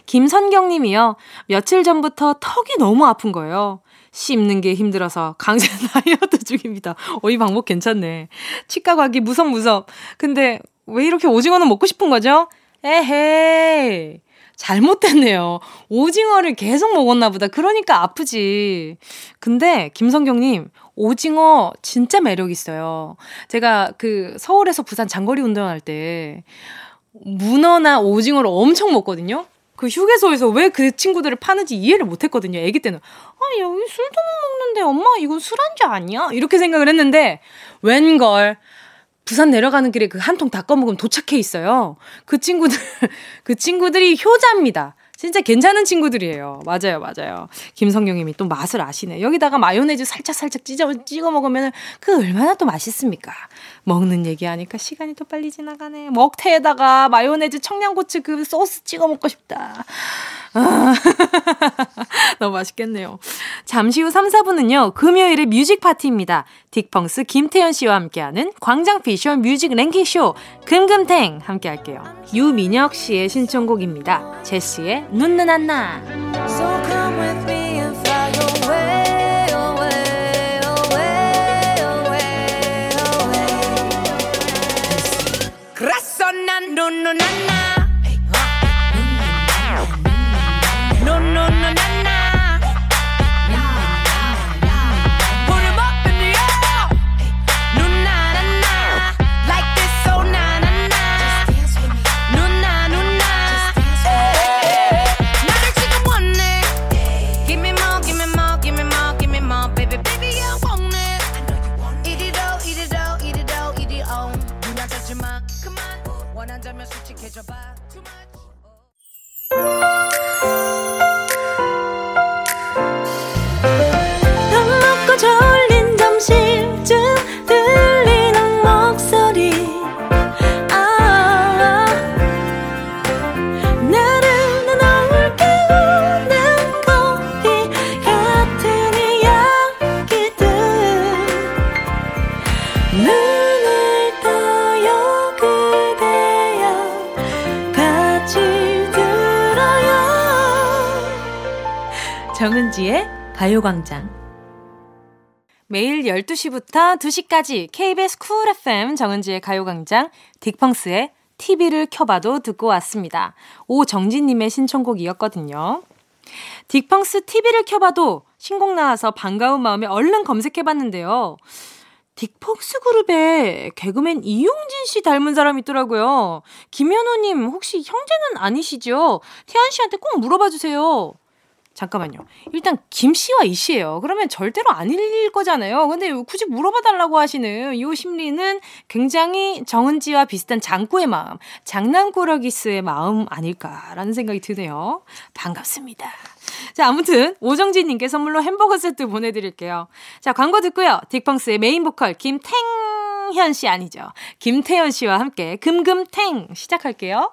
김선경 님이요. 며칠 전부터 턱이 너무 아픈 거예요. 씹는 게 힘들어서 강제 다이어트 중입니다. 어, 이 방법 괜찮네. 치과 가기 무섭무섭. 근데 왜 이렇게 오징어는 먹고 싶은 거죠? 에헤이. 잘못됐네요. 오징어를 계속 먹었나 보다. 그러니까 아프지. 근데 김성경님, 오징어 진짜 매력 있어요. 제가 그 서울에서 부산 장거리 운전할 때 문어나 오징어를 엄청 먹거든요. 그 휴게소에서 왜 그 친구들을 파는지 이해를 못 했거든요. 아기 때는. 아, 여기 술도 못 먹는데 엄마 이건 술안주 아니야? 이렇게 생각을 했는데 웬걸 부산 내려가는 길에 그 한 통 다 꺼먹으면 도착해 있어요. 그 친구들, 그 친구들이 효자입니다. 진짜 괜찮은 친구들이에요. 맞아요, 맞아요. 김성경님이 또 맛을 아시네. 여기다가 마요네즈 살짝 살짝 찢어 찍어 먹으면 그 얼마나 또 맛있습니까? 먹는 얘기하니까 시간이 또 빨리 지나가네. 먹태에다가 마요네즈 청양고추 그 소스 찍어 먹고 싶다. 아, 너무 맛있겠네요. 잠시 후 3, 4부는요, 금요일의 music 파티입니다. 딕펑스 김태현 씨와 함께하는 광장 피셜 music 랭킹 쇼, 금금탱 함께 할게요. 유민혁 씨의 신청곡입니다. 제시의 눈누난나. So no no 정은지의 가요광장. 매일 12시부터 2시까지 KBS Cool FM 정은지의 가요광장 딕펑스의 TV를 켜봐도 듣고 왔습니다. 오정진님의 신청곡이었거든요. 딕펑스 TV를 켜봐도 신곡 나와서 반가운 마음에 얼른 검색해봤는데요. 딕펑스 그룹에 개그맨 이용진 씨 닮은 사람 있더라고요. 김현우님 혹시 형제는 아니시죠? 태연 씨한테 꼭 물어봐 주세요. 잠깐만요. 일단 김 씨와 이 씨예요. 그러면 절대로 아닐 거잖아요. 근데 굳이 물어봐 달라고 하시는 이 심리는 굉장히 정은지와 비슷한 장꾸의 마음, 장난꾸러기스의 마음 아닐까라는 생각이 드네요. 반갑습니다. 자, 아무튼 오정진 님께 선물로 햄버거 세트 보내 드릴게요. 자, 광고 듣고요. 딕펑스의 메인 보컬 김탱현 씨 아니죠? 김태현 씨와 함께 금금탱 시작할게요.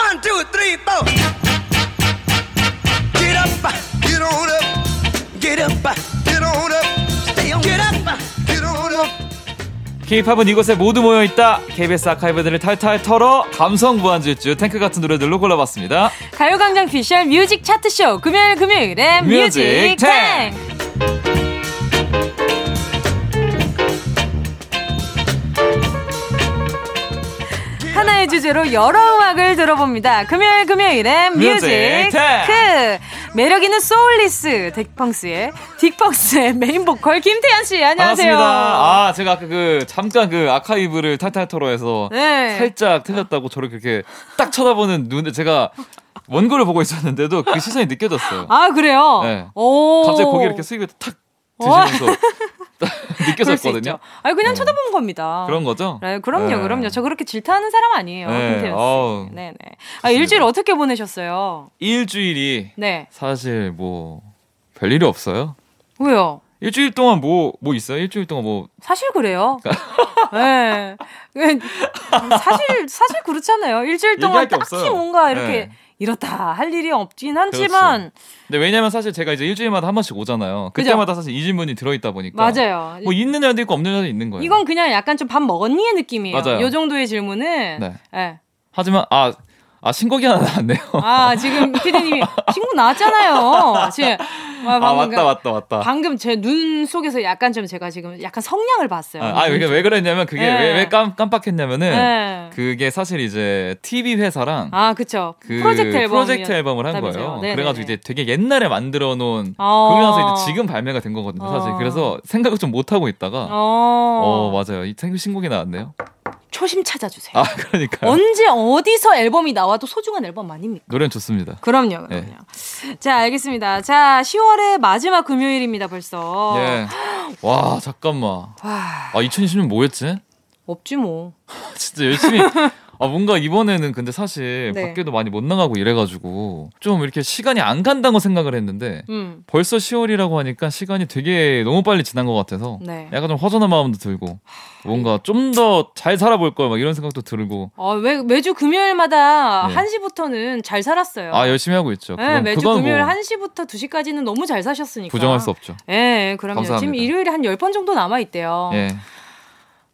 One, two, three, four. Get up, get on up. Get up, get on up. Stay on. Get up, get on up. K-팝은 이곳에 모두 모여 있다. KBS 아카이브들을 탈탈 털어 감성 무한질주 탱크 같은 노래들로 골라봤습니다. 가요광장 피셜 music 차트쇼 금요일 금요일엔 music 탱. 하나의 주제로 여러 음악을 들어봅니다. 금요일 금요일엔 뮤직 탱크 매력 있는 soulless 딕펑스의 딕펑스의 메인 보컬 김태현 씨 안녕하세요. 반갑습니다. 아 제가 아까 그 잠깐 그 아카이브를 탈탈 털어해서 네. 살짝 틀렸다고 저를 그렇게 딱 쳐다보는 눈에 제가 원고를 보고 있었는데도 그 시선이 느껴졌어요. 아 그래요? 네. 오. 갑자기 고개 이렇게 숙이고 탁 드시면서 느꼈었거든요. 아니 그냥 네. 쳐다본 겁니다. 그런 거죠? 네, 그럼요, 네. 그럼요. 저 그렇게 질투하는 사람 아니에요. 네, 어, 네, 네. 아 일주일 어떻게 보내셨어요? 일주일이 네. 사실 뭐 별일이 없어요. 왜요? 일주일 동안 뭐, 뭐 있어요? 일주일 동안 뭐. 사실 그래요. 네. 사실, 사실 그렇잖아요. 일주일 동안 딱히 없어요. 뭔가 이렇게 네. 이렇다 할 일이 없긴 하지만. 그렇지. 근데 왜냐면 사실 제가 이제 일주일마다 한 번씩 오잖아요. 그때마다 그죠? 사실 이 질문이 들어있다 보니까. 맞아요. 뭐 있는 애도 있고 없는 애도 있는 거예요. 이건 그냥 약간 좀 밥 먹었니의 느낌이에요. 맞아요. 요 정도의 질문은. 네. 네. 하지만, 아, 아 신곡이 하나 나왔네요. 아 지금 피디님이 신곡 나왔잖아요. 지금 아, 아 맞다 맞다 맞다. 방금 제 눈 속에서 약간 좀 제가 지금 약간 성냥을 봤어요. 아, 아 이게 왜 그랬냐면 그게 네. 왜, 왜 깜, 깜빡했냐면은 네. 그게 사실 이제 TV 회사랑 아 그쵸 그 프로젝트 앨범 프로젝트 앨범을 한 거예요. 네네네. 그래가지고 이제 되게 옛날에 만들어 놓은 어. 그러고 나서 이제 지금 발매가 된 거거든요. 사실 어. 그래서 생각을 좀 못 하고 있다가 어. 어 맞아요 이 신곡이 나왔네요. 초심 찾아주세요. 아, 그러니까 언제 어디서 앨범이 나와도 소중한 앨범 아닙니까? 노래는 좋습니다. 그럼요, 그럼요. 네. 자, 알겠습니다. 자, 10월의 마지막 금요일입니다, 벌써. 예. 와, 잠깐만. 와. 아, 2020년 뭐였지? 없지 뭐. 진짜 열심히 아 뭔가 이번에는 근데 사실 네. 밖에도 많이 못 나가고 이래가지고 좀 이렇게 시간이 안 간다고 생각을 했는데 음. 벌써 10월이라고 하니까 시간이 되게 너무 빨리 지난 것 같아서 네. 약간 좀 허전한 마음도 들고 뭔가 좀 더 잘 살아볼 걸 막 이런 생각도 들고. 아, 매, 매주 금요일마다 네. 1시부터는 잘 살았어요. 아 열심히 하고 있죠. 네, 매주 금요일 뭐 1시부터 2시까지는 너무 잘 사셨으니까. 부정할 수 없죠. 예, 네, 그럼요. 감사합니다. 지금 일요일에 한 10번 정도 남아 있대요. 예.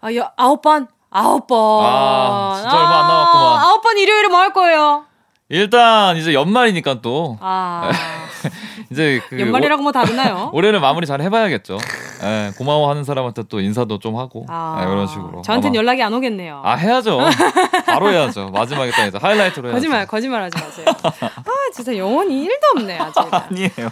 아, 여, 9번. 아홉 번. 아, 진짜 아, 얼마 안 남았구만. 아홉 번 일요일에 뭐 할 거예요? 일단 이제 연말이니까 또. 아. 이제 그 연말이라고 뭐 다르나요? 올해는 마무리 잘 해봐야겠죠. 예, 고마워하는 사람한테 또 인사도 좀 하고 아, 예, 이런 식으로. 저한테 는 연락이 안 오겠네요. 아 해야죠. 바로 해야죠. 마지막에 딱 이제 하이라이트로 해야죠. 거짓말 거짓말하지 마세요. 아 진짜 영혼이 1도 없네 아직. 아니에요.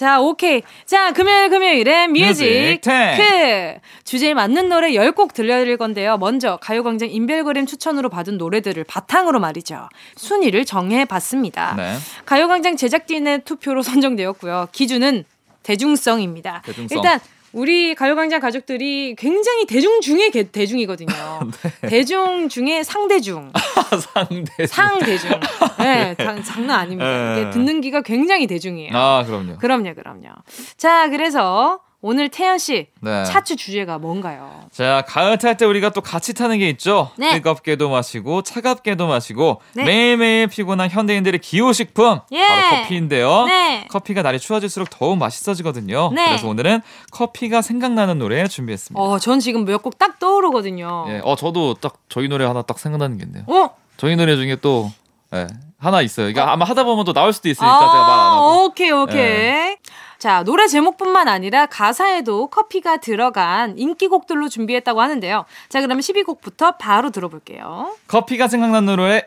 자, 오케이. 자, 금요일 금요일엔 뮤직 탱크 주제에 맞는 노래 10곡 들려드릴 건데요. 먼저 가요광장 인별그램 추천으로 받은 노래들을 바탕으로 말이죠. 순위를 정해봤습니다. 네. 가요광장 제작진의 투표로 선정되었고요. 기준은 대중성입니다. 대중성. 일단 우리 가요광장 가족들이 굉장히 대중 중에 대중이거든요. 네. 대중 중에 상대중. 상대중. 상대중. 네, 장, 장난 아닙니다. 네. 듣는 기가 굉장히 대중이에요. 아, 그럼요. 그럼요, 그럼요. 자, 그래서 오늘 태연 씨 네. 차트 주제가 뭔가요? 자 가을 탈 때 우리가 또 같이 타는 게 있죠. 네. 뜨겁게도 마시고 차갑게도 마시고 네. 매일매일 피곤한 현대인들의 기호식품 예. 바로 커피인데요. 네. 커피가 날이 추워질수록 더욱 맛있어지거든요. 네. 그래서 오늘은 커피가 생각나는 노래 준비했습니다. 어, 전 지금 몇 곡 딱 떠오르거든요. 예, 어 저도 딱 저희 노래 하나 딱 생각나는 게 있네요. 어? 저희 노래 중에 또 예, 하나 있어요. 그러니까 어? 아마 하다 보면 또 나올 수도 있으니까 아, 제가 말 안 하고. 오케이 오케이. 예. 자, 노래 제목뿐만 아니라 가사에도 커피가 들어간 인기곡들로 준비했다고 하는데요. 자, 그러면 12곡부터 바로 들어볼게요. 커피가 생각나는 노래.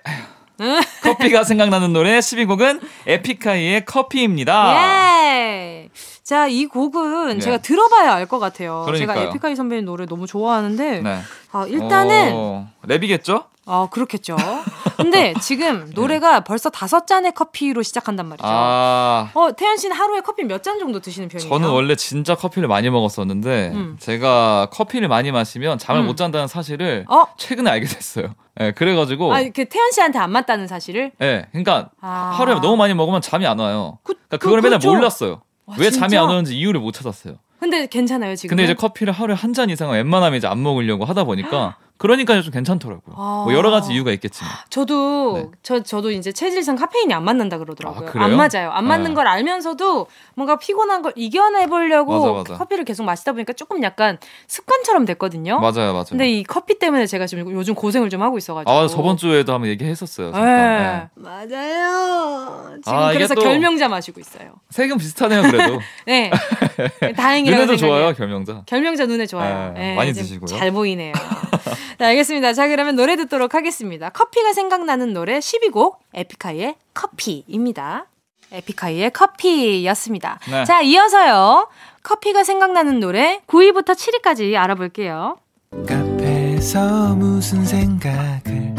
커피가 생각나는 노래 12곡은 에픽하이의 커피입니다. 예. 자, 이 곡은 네. 제가 들어봐야 알 것 같아요. 그러니까요. 제가 에픽하이 선배님 노래 너무 좋아하는데 네. 아, 일단은 오, 랩이겠죠? 어, 그렇겠죠. 근데 지금 네. 노래가 네. 벌써 다섯 잔의 커피로 시작한단 말이죠. 아... 어, 태연 씨는 하루에 커피 몇 잔 정도 드시는 편이에요? 저는 원래 진짜 커피를 많이 먹었었는데 음. 제가 커피를 많이 마시면 잠을 음. 못 잔다는 사실을 어? 최근에 알게 됐어요. 예, 네, 그래가지고. 아, 그 태연 씨한테 안 맞다는 사실을? 예, 네, 그러니까 아... 하루에 너무 많이 먹으면 잠이 안 와요. 그, 그러니까 그걸 그, 맨날 그렇죠. 몰랐어요. 와, 왜 진짜? 잠이 안 오는지 이유를 못 찾았어요. 근데 괜찮아요 지금. 근데 이제 커피를 하루에 한 잔 이상은 웬만하면 이제 안 먹으려고 하다 보니까 그러니까 좀 괜찮더라고요. 아. 뭐 여러 가지 이유가 있겠지만. 저도 네. 저 저도 이제 체질상 카페인이 안 맞는다 그러더라고요. 아, 안 맞아요. 안 맞는 네. 걸 알면서도 뭔가 피곤한 걸 이겨내 보려고 커피를 계속 마시다 보니까 조금 약간 습관처럼 됐거든요. 맞아요, 맞아요. 근데 이 커피 때문에 제가 지금 요즘 고생을 좀 하고 있어가지고. 아 저번 주에도 한번 얘기했었어요. 네. 네. 맞아요. 지금 아, 그래서 결명자 마시고 있어요. 세금 비슷하네요, 그래도. 네. 다행이라고 눈에도 좋아요, 결명자. 결명자 눈에 좋아요. 네, 네, 많이 드시고요. 잘 보이네요. 네, 알겠습니다. 자, 그러면 노래 듣도록 하겠습니다. 커피가 생각나는 노래 12곡 에픽하이의 커피입니다. 에픽하이의 커피였습니다. 네. 자, 이어서요. 커피가 생각나는 노래 9위부터 7위까지 알아볼게요. 카페에서 무슨 생각을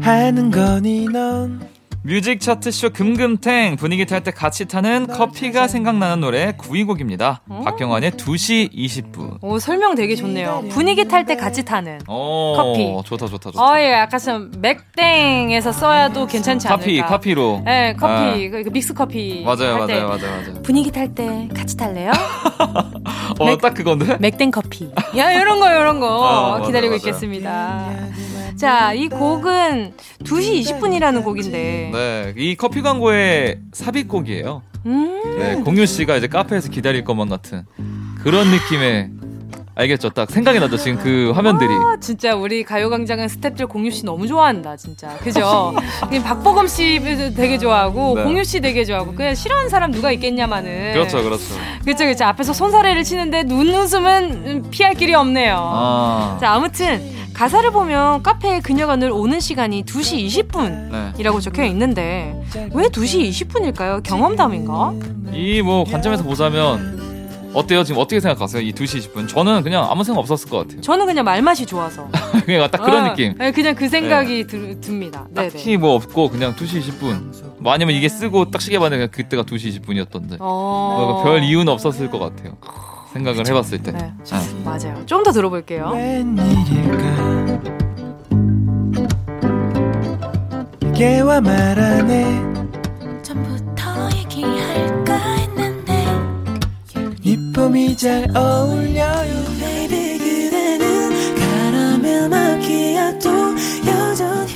하는 거니 넌 뮤직 차트쇼 금금탱 분위기 탈 때 같이 타는 커피가 생각나는 노래 9위 곡입니다. 어? 박경환의 2시 20분. 오 설명 되게 좋네요. 분위기 탈 때 같이 타는 오, 커피. 좋다 좋다 좋다. 어, 예, 약간 좀 맥땡에서 써야도 괜찮지 않을까. 커피 커피로. 네, 커피. 네. 그 믹스 커피. 맞아요, 맞아요, 맞아요, 맞아요. 분위기 탈 때 같이 탈래요? 어, 딱 그건데. 맥땡 커피. 야, 이런 거 이런 거 아, 기다리고 맞아, 있겠습니다. 자, 이 곡은 2시 20분이라는 곡인데. 네, 이 커피 광고의 삽입곡이에요. 음~ 네, 공유 씨가 이제 카페에서 기다릴 것만 같은 그런 느낌의 알겠죠? 딱 생각이 나죠. 지금 그 화면들이. 아, 진짜 우리 가요광장은 스탭들 공유 씨 너무 좋아한다, 진짜. 그죠? 박보검 씨 되게 좋아하고 네. 공유 씨 되게 좋아하고 그냥 싫어하는 사람 누가 있겠냐마는. 그렇죠, 그렇죠. 그렇죠, 그렇죠. 앞에서 손사래를 치는데 눈웃음은 피할 길이 없네요. 아. 자, 아무튼 가사를 보면 카페에 그녀가 늘 오는 시간이 2시 20분이라고 네. 적혀 있는데 왜 2시 20분일까요? 경험담인가? 이 뭐 관점에서 보자면 어때요? 지금 어떻게 생각하세요? 이 2시 20분. 저는 그냥 아무 생각 없었을 것 같아요. 저는 그냥 말맛이 좋아서. 그냥 딱 그런 아, 느낌. 네, 그냥 그 생각이 네. 드, 듭니다. 딱히 뭐 없고 그냥 2시 20분. 뭐 아니면 이게 쓰고 딱 시계 봤는데 그때가 2시 20분이었던데. 어... 별 이유는 없었을 것 같아요. 생각을 그쵸? 해봤을 때. 네. 아. 맞아요. 좀 더 들어볼게요. 개와 말하네 전부터 얘기할까 했는데 이 봄이 잘 어울려요 Baby 그대는 카라멜 마키아토 여전히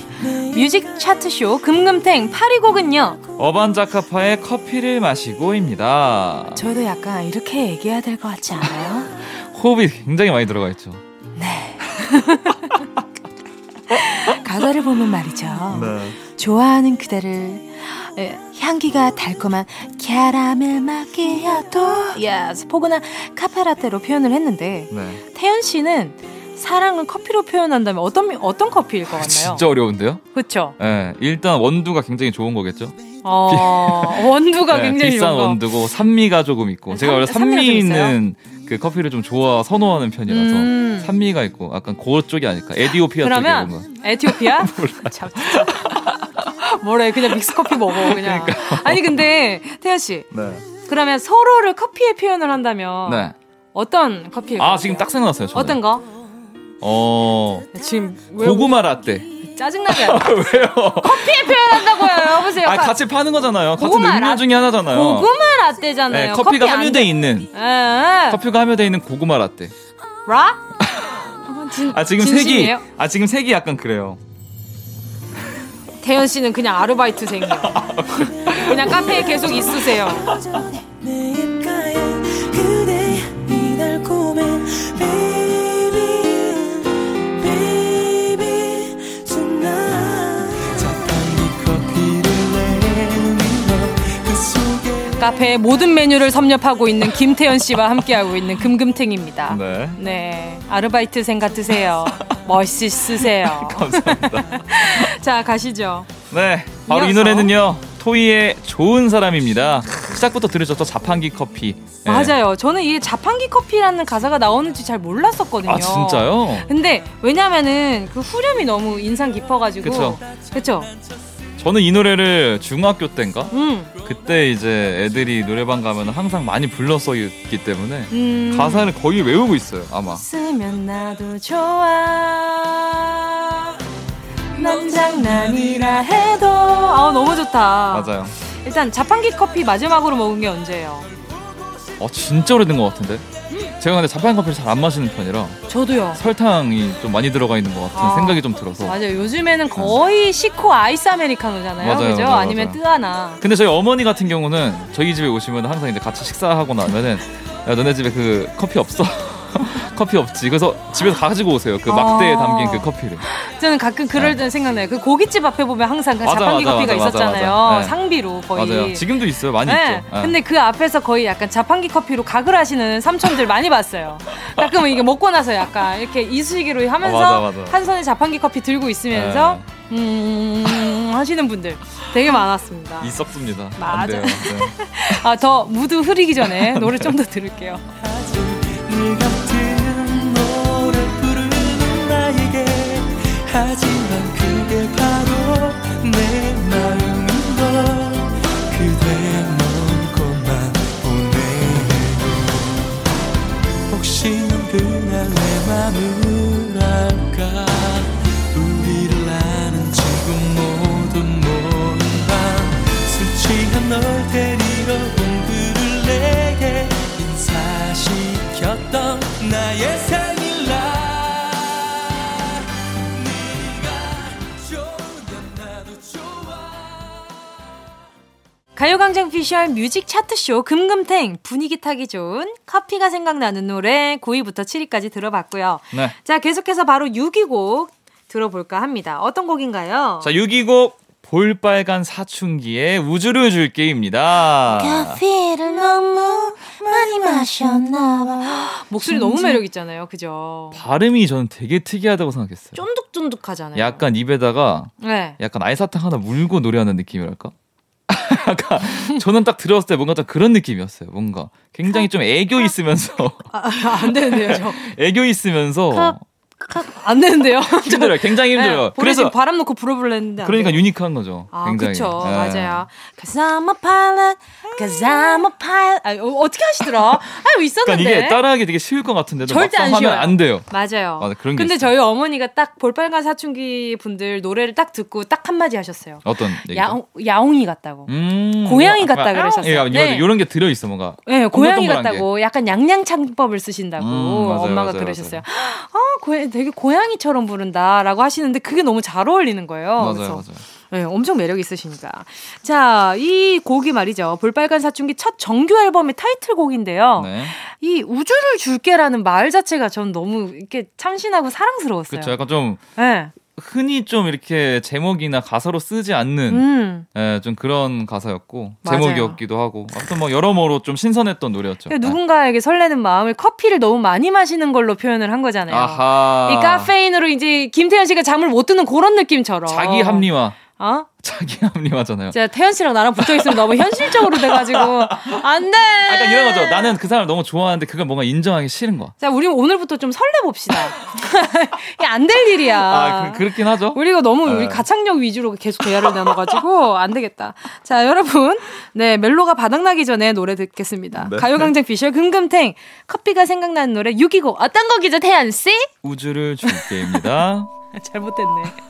뮤직 차트쇼 금금탱 8위 곡은요. 어반자카파의 커피를 마시고입니다. 저도 약간 이렇게 얘기해야 될 것 같지 않아요? 호흡이 굉장히 많이 들어가 있죠. 네. 가사를 보면 말이죠. 네. 좋아하는 그대를 예, 향기가 달콤한 캐러멜 마키아토 yes 포근한 카페라떼로 표현을 했는데 네. 태현 씨는 사랑은 커피로 표현한다면 어떤 어떤 커피일 것 같나요? 진짜 어려운데요? 그렇죠. 네, 일단 원두가 굉장히 좋은 거겠죠. 어, 원두가 네, 굉장히 비싼 원두고 산미가 조금 있고 제가 원래 산미 있는 그 커피를 좀 좋아 선호하는 편이라서 음. 산미가 있고 약간 그쪽이 아닐까 에디오피아 그러면 쪽에 에티오피아? 참. 뭐래 그냥 믹스 커피 먹어 그냥. 그러니까. 아니 근데 태연 씨. 네. 그러면 서로를 커피에 표현을 한다면 네. 어떤 커피일 아 지금 딱 생각났어요. 저는. 어떤 거? 어. 지금 고구마 라떼. 짜증나게. 왜요? 커피에 표현한다고요. 여보세요. 아, 같이 파는 거잖아요. 같은 음료 라... 중에 하나잖아요. 고구마 라떼잖아요. 네, 커피가 커피 함유돼 있는. 에~ 커피가 함유돼 있는 고구마 라떼. 라? 진, 아 지금? 색이 아 지금 색이 약간 그래요. 태연 씨는 그냥 아르바이트생이요. 그냥 카페에 계속 있으세요. 카페의 모든 메뉴를 섭렵하고 있는 김태현 씨와 함께하고 있는 금금탱입니다. 네. 네. 아르바이트생 같으세요. 멋있으세요. 감사합니다. 자, 가시죠. 네. 바로 이어서. 이 노래는요. 토이의 좋은 사람입니다. 시작부터 들으셨죠? 자판기 커피. 네. 맞아요. 저는 이게 자판기 커피라는 가사가 나오는지 잘 몰랐었거든요. 아, 진짜요? 근데 왜냐면은 그 후렴이 너무 인상 깊어가지고. 그쵸. 그쵸. 저는 이 노래를 중학교 때인가? 음. 그때 이제 애들이 노래방 가면 항상 많이 불렀었기 때문에 음. 가사를 거의 외우고 있어요, 아마. 쓰면 나도 좋아. 넌 장난이라 해도. 아, 너무 좋다. 맞아요. 일단 자판기 커피 마지막으로 먹은 게 언제예요? 어, 진짜 오래된 것 같은데? 제가 근데 자판 커피를 잘 안 마시는 편이라 저도요. 설탕이 좀 많이 들어가 있는 것 같은 아, 생각이 좀 들어서 맞아요. 요즘에는 거의 시코 아이스 아메리카노잖아요. 맞아요, 그죠? 맞아요, 아니면 맞아요. 뜨하나. 근데 저희 어머니 같은 경우는 저희 집에 오시면 항상 이제 같이 식사하고 나면은 야 너네 집에 그 커피 없어? 커피 없지. 그래서 집에서 가지고 오세요. 그 막대에 아~ 담긴 그 커피를. 저는 가끔 그럴 때 네. 생각나요. 그 고깃집 앞에 보면 항상 그 맞아, 자판기 맞아, 커피가 맞아, 있었잖아요. 네. 상비로 거의. 맞아요. 지금도 있어요. 많이 네. 있죠. 네. 근데 그 앞에서 거의 약간 자판기 커피로 각을 하시는 삼촌들 많이 봤어요. 가끔은 이게 먹고 나서 약간 이렇게 이쑤시개로 하면서 아, 한 손에 자판기 커피 들고 있으면서 네. 음 하시는 분들 되게 많았습니다. 있었습니다. 맞아. 네. 아더 무드 흐리기 전에 노래 좀 더 들을게요. 가요광장 피셜 뮤직 차트쇼 금금탱 분위기 타기 좋은 커피가 생각나는 노래 9위부터 7위까지 들어봤고요. 네. 자 계속해서 바로 6위 곡 들어볼까 합니다. 어떤 곡인가요? 자 6위 곡 볼빨간 사춘기의 우주를 줄게입니다. 커피를 너무 많이 마셨나봐. 목소리 너무 매력 있잖아요, 그죠? 발음이 저는 되게 특이하다고 생각했어요. 쫀득쫀득하잖아요. 약간 입에다가 네. 약간 알사탕 하나 물고 노래하는 느낌이랄까? 약간 저는 딱 들었을 때 뭔가 좀 그런 느낌이었어요. 뭔가 굉장히 좀 애교 있으면서 아, 안 되는데요, 저. 애교 있으면서 안 되는데요. 힘들어요. 굉장히 힘들어요. 네, 그래서 바람 놓고 불어볼랬는데 그러니까 유니크한 거죠. 아, 굉장히. 그렇죠. 네. 맞아요. Cause I'm a pilot. Cause I'm a pilot. 아, 어, 떻게 하시더라? 아, 있었는데. 그러니까 이게 따라하기 되게 쉬울 것 같은데도 절대 안 쉬워요. 안 돼요. 맞아요. 맞아, 그런 게 근데. 저희 어머니가 딱 볼빨간 사춘기 분들 노래를 딱 듣고 딱 한마디 하셨어요. 어떤 야옹, 야옹이 같다고. 음, 고양이 같다 그러셨어요. 예, 네. 이런 게 들어 있어 뭔가. 네, 고양이 같다고. 게. 약간 양양창법을 쓰신다고 음, 맞아요, 엄마가 맞아요, 그러셨어요. 맞아요. 아, 고, 되게 고양이처럼 부른다라고 하시는데 그게 너무 잘 어울리는 거예요. 맞아요, 그래서 맞아요. 네, 엄청 매력 있으시니까. 자, 이 곡이 말이죠. 볼빨간 사춘기 첫 정규 앨범의 타이틀곡인데요. 네. 이 우주를 줄게라는 말 자체가 전 너무 이렇게 참신하고 사랑스러웠어요. 그렇죠. 약간 좀 네. 흔히 좀 이렇게 제목이나 가사로 쓰지 않는 음. 예, 좀 그런 가사였고 맞아요. 제목이었기도 하고 아무튼 뭐 여러모로 좀 신선했던 노래였죠. 누군가에게 설레는 마음을 커피를 너무 많이 마시는 걸로 표현을 한 거잖아요. 아하. 이 카페인으로 이제 김태현 씨가 잠을 못 드는 그런 느낌처럼 자기 합리화. 어? 자기 합리화잖아요. 제가 태연 씨랑 나랑 붙어 있으면 너무 현실적으로 돼가지고 안 돼. 약간 이런 거죠. 나는 그 사람 을 너무 좋아하는데 그걸 뭔가 인정하기 싫은 거야. 자, 우리 오늘부터 좀 설레 봅시다. 이게 안 될 일이야. 아, 그, 렇긴 하죠. 우리가 너무 네. 우리 가창력 위주로 계속 대화를 나눠가지고 안 되겠다. 자, 여러분, 네 멜로가 바닥나기 전에 노래 듣겠습니다. 네. 가요광장 비셜 금금탱 커피가 생각나는 노래 6기고 어떤 곡이죠, 태연 씨? 우주를 줄게입니다. 잘못됐네.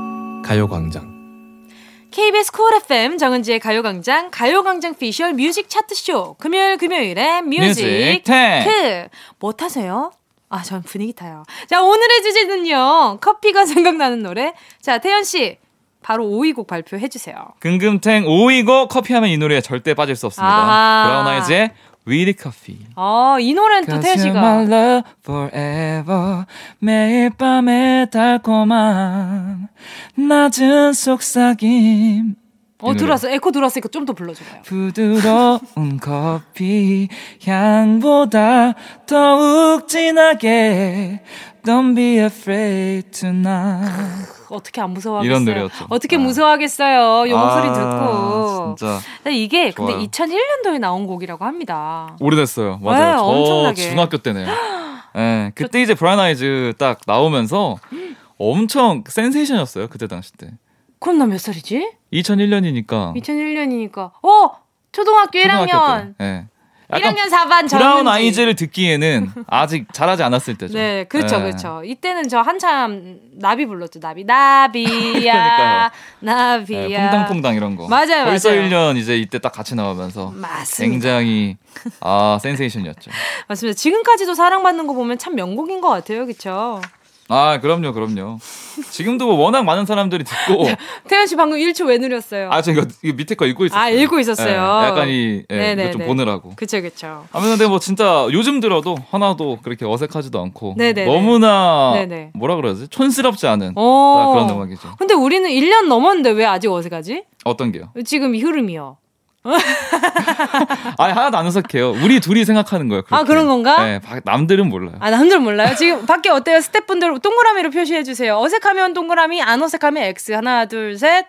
가요광장 KBS 쿨 FM 정은지의 가요광장 가요광장 피셜 뮤직 차트쇼 금요일 금요일에 뮤직, 뮤직 탱. 그 못하세요? 아, 전 분위기 타요. 자, 오늘의 주제는요. 커피가 생각나는 노래. 자, 태현 씨. 바로 5위 곡 발표해 주세요. 금금탱 5위 곡 커피하면 이 노래에 절대 빠질 수 없습니다. 브라운 아이즈의 With Coffee. 아, 이 노래는 또 love forever 매일 밤에 달콤한 낮은 속삭임 어 들어왔어 에코 들어왔으니까 좀 더 불러줘봐요. 부드러운 커피 향보다 더욱 진하게 Don't be afraid tonight. 어떻게 안 무서워하겠어요? 이런 노래였죠. 어떻게 아. 무서워하겠어요? 이 목소리 아, 듣고. 진짜. 이게 좋아요. 근데 2001년도에 나온 곡이라고 합니다. 오래됐어요. 맞아요. 네, 저 엄청나게. 중학교 때네요. 네, 그때 이제 브라이언 아이즈 딱 나오면서 엄청 센세이션이었어요. 그때 당시 때. 그럼 나 몇 살이지? 2001년이니까. 2001년이니까. 어! 초등학교, 초등학교 1학년. 네. 1학년 4반 브라운 아이즈를 듣기에는 아직 잘하지 않았을 때죠. 네, 그렇죠, 네. 그렇죠. 이때는 저 한참 나비 불렀죠, 나비. 나비야, 나비야. 네, 퐁당퐁당 이런 거. 맞아요, 벌써 맞아요. 1년 이제 이때 딱 같이 나오면서 맞습니다. 굉장히 아 센세이션이었죠. 맞습니다. 지금까지도 사랑받는 거 보면 참 명곡인 것 같아요, 그렇죠? 아, 그럼요, 그럼요. 지금도 뭐 워낙 많은 사람들이 듣고. 태연 씨 방금 1초 왜 느렸어요? 아, 저 이거, 이거 밑에 거 읽고 있었어요. 아, 읽고 있었어요. 네, 약간 이, 예, 이거 좀 보느라고. 그쵸, 그쵸. 아무튼 근데 뭐 진짜 요즘 들어도 하나도 그렇게 어색하지도 않고. 네네 너무나, 네네. 뭐라 그러지? 촌스럽지 않은 그런 음악이죠. 근데 우리는 1년 넘었는데 왜 아직 어색하지? 어떤 게요? 지금 이 흐름이요. 아니 하나도 안 어색해요. 우리 둘이 생각하는 거예요. 그렇게. 아 그런 건가? 네, 남들은 몰라요. 아 남들은 몰라요. 지금 밖에 어때요? 스태프분들 동그라미로 표시해 주세요. 어색하면 동그라미, 안 어색하면 X. 하나, 둘, 셋.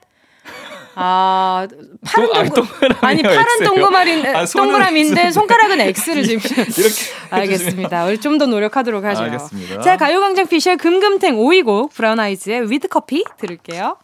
아 파란 동, 동그... 아니, 아니 파란 동그라미 아, 동그라미인데 손가락은 X를 지금 이렇게 알겠습니다. 우리 좀 더 노력하도록 하죠. 알겠습니다. 자 가요광장 피셜 금금탱 5위곡 브라운 아이즈의 With Coffee 들을게요.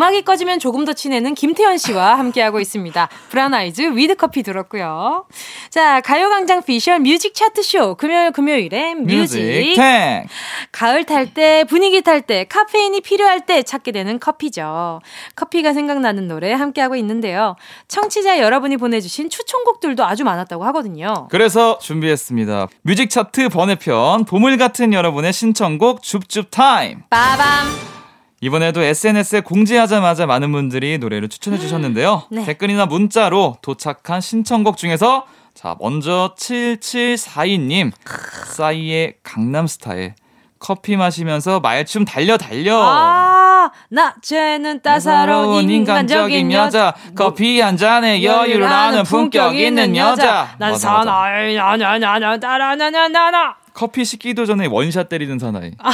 음악이 꺼지면 조금 더 친해지는 김태현 씨와 함께하고 있습니다. 브라운 아이즈 With Coffee 들었고요. 자, 가요광장 피셜 뮤직 차트쇼 금요일 금요일에 뮤직, 뮤직 가을 탈 때, 분위기 탈 때, 카페인이 필요할 때 찾게 되는 커피죠. 커피가 생각나는 노래 함께하고 있는데요. 청취자 여러분이 보내주신 추천곡들도 아주 많았다고 하거든요. 그래서 준비했습니다. 뮤직 차트 번외편 보물 같은 여러분의 신청곡 줍줍 타임. 빠밤. 이번에도 SNS에 공지하자마자 많은 분들이 노래를 추천해 주셨는데요. 네. 댓글이나 문자로 도착한 신청곡 중에서 자, 먼저 7742님 싸이의 강남스타일 커피 마시면서 말춤 달려 달려. 아, 나 쟤는 따사로운 인간적인 여자. 커피 한 잔에 여유를 하는 품격 있는 여자. 난 사나이 나나나나 따라나나나나. 커피 식기도 전에 원샷 때리는 사나이. 아.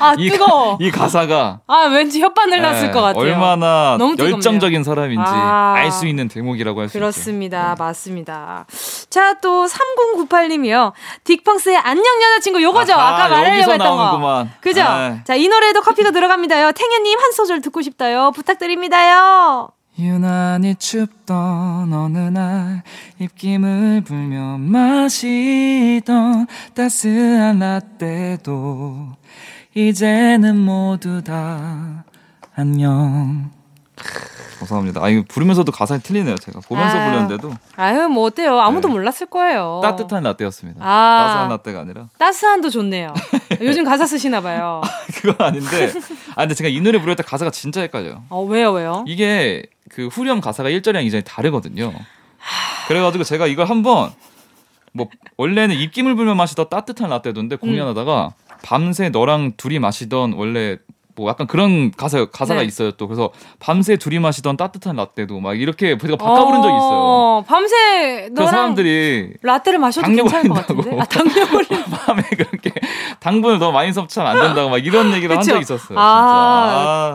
아 뜨거. 이 가사가 아 왠지 혓바늘 났을 네, 것 같아요. 얼마나 열정적인 사람인지 아, 알수 있는 대목이라고 할 수 있죠. 그렇습니다, 네. 맞습니다. 자또 3098님이요. 딕펑스의 안녕 여자친구 요거죠. 아하, 아까 말하려고 했던. 거. 그죠? 네. 자이 노래에도 커피가 들어갑니다요. 탱현님 한 소절 듣고 싶다요. 부탁드립니다요. 유난히 춥던 어느 날 입김을 불며 마시던 따스한 라떼도 이제는 모두 다 안녕. 감사합니다. 아, 이거 부르면서도 가사가 틀리네요. 제가 보면서 아유, 불렀는데도. 아유, 뭐 어때요? 아무도 네. 몰랐을 거예요. 따뜻한 라떼였습니다. 아, 따스한 라떼가 아니라. 따스한도 좋네요. 요즘 가사 쓰시나 봐요. 그건 아닌데. 아, 근데 제가 이 노래 부를 때 가사가 진짜 헷갈려요. 어, 왜요, 왜요? 이게 그 후렴 가사가 1절이랑 2절이 다르거든요. 그래가지고 제가 이걸 한번 뭐 원래는 입김을 불며 마시던 따뜻한 라떼도인데 공연하다가 음. 밤새 너랑 둘이 마시던 원래 뭐 약간 그런 가사 가사가 네. 있어요 또 그래서 밤새 둘이 마시던 따뜻한 라떼도 막 이렇게 제가 바꿔 부른 적이 있어요. 어, 밤새 그 사람들이 라떼를 마셔도 괜찮을 것 같은데. 아, 당뇨 걸린 밤에 그렇게 당분을 너무 많이 섭취하면 안 된다고 막 이런 얘기를 한 적이 있었어요. 아,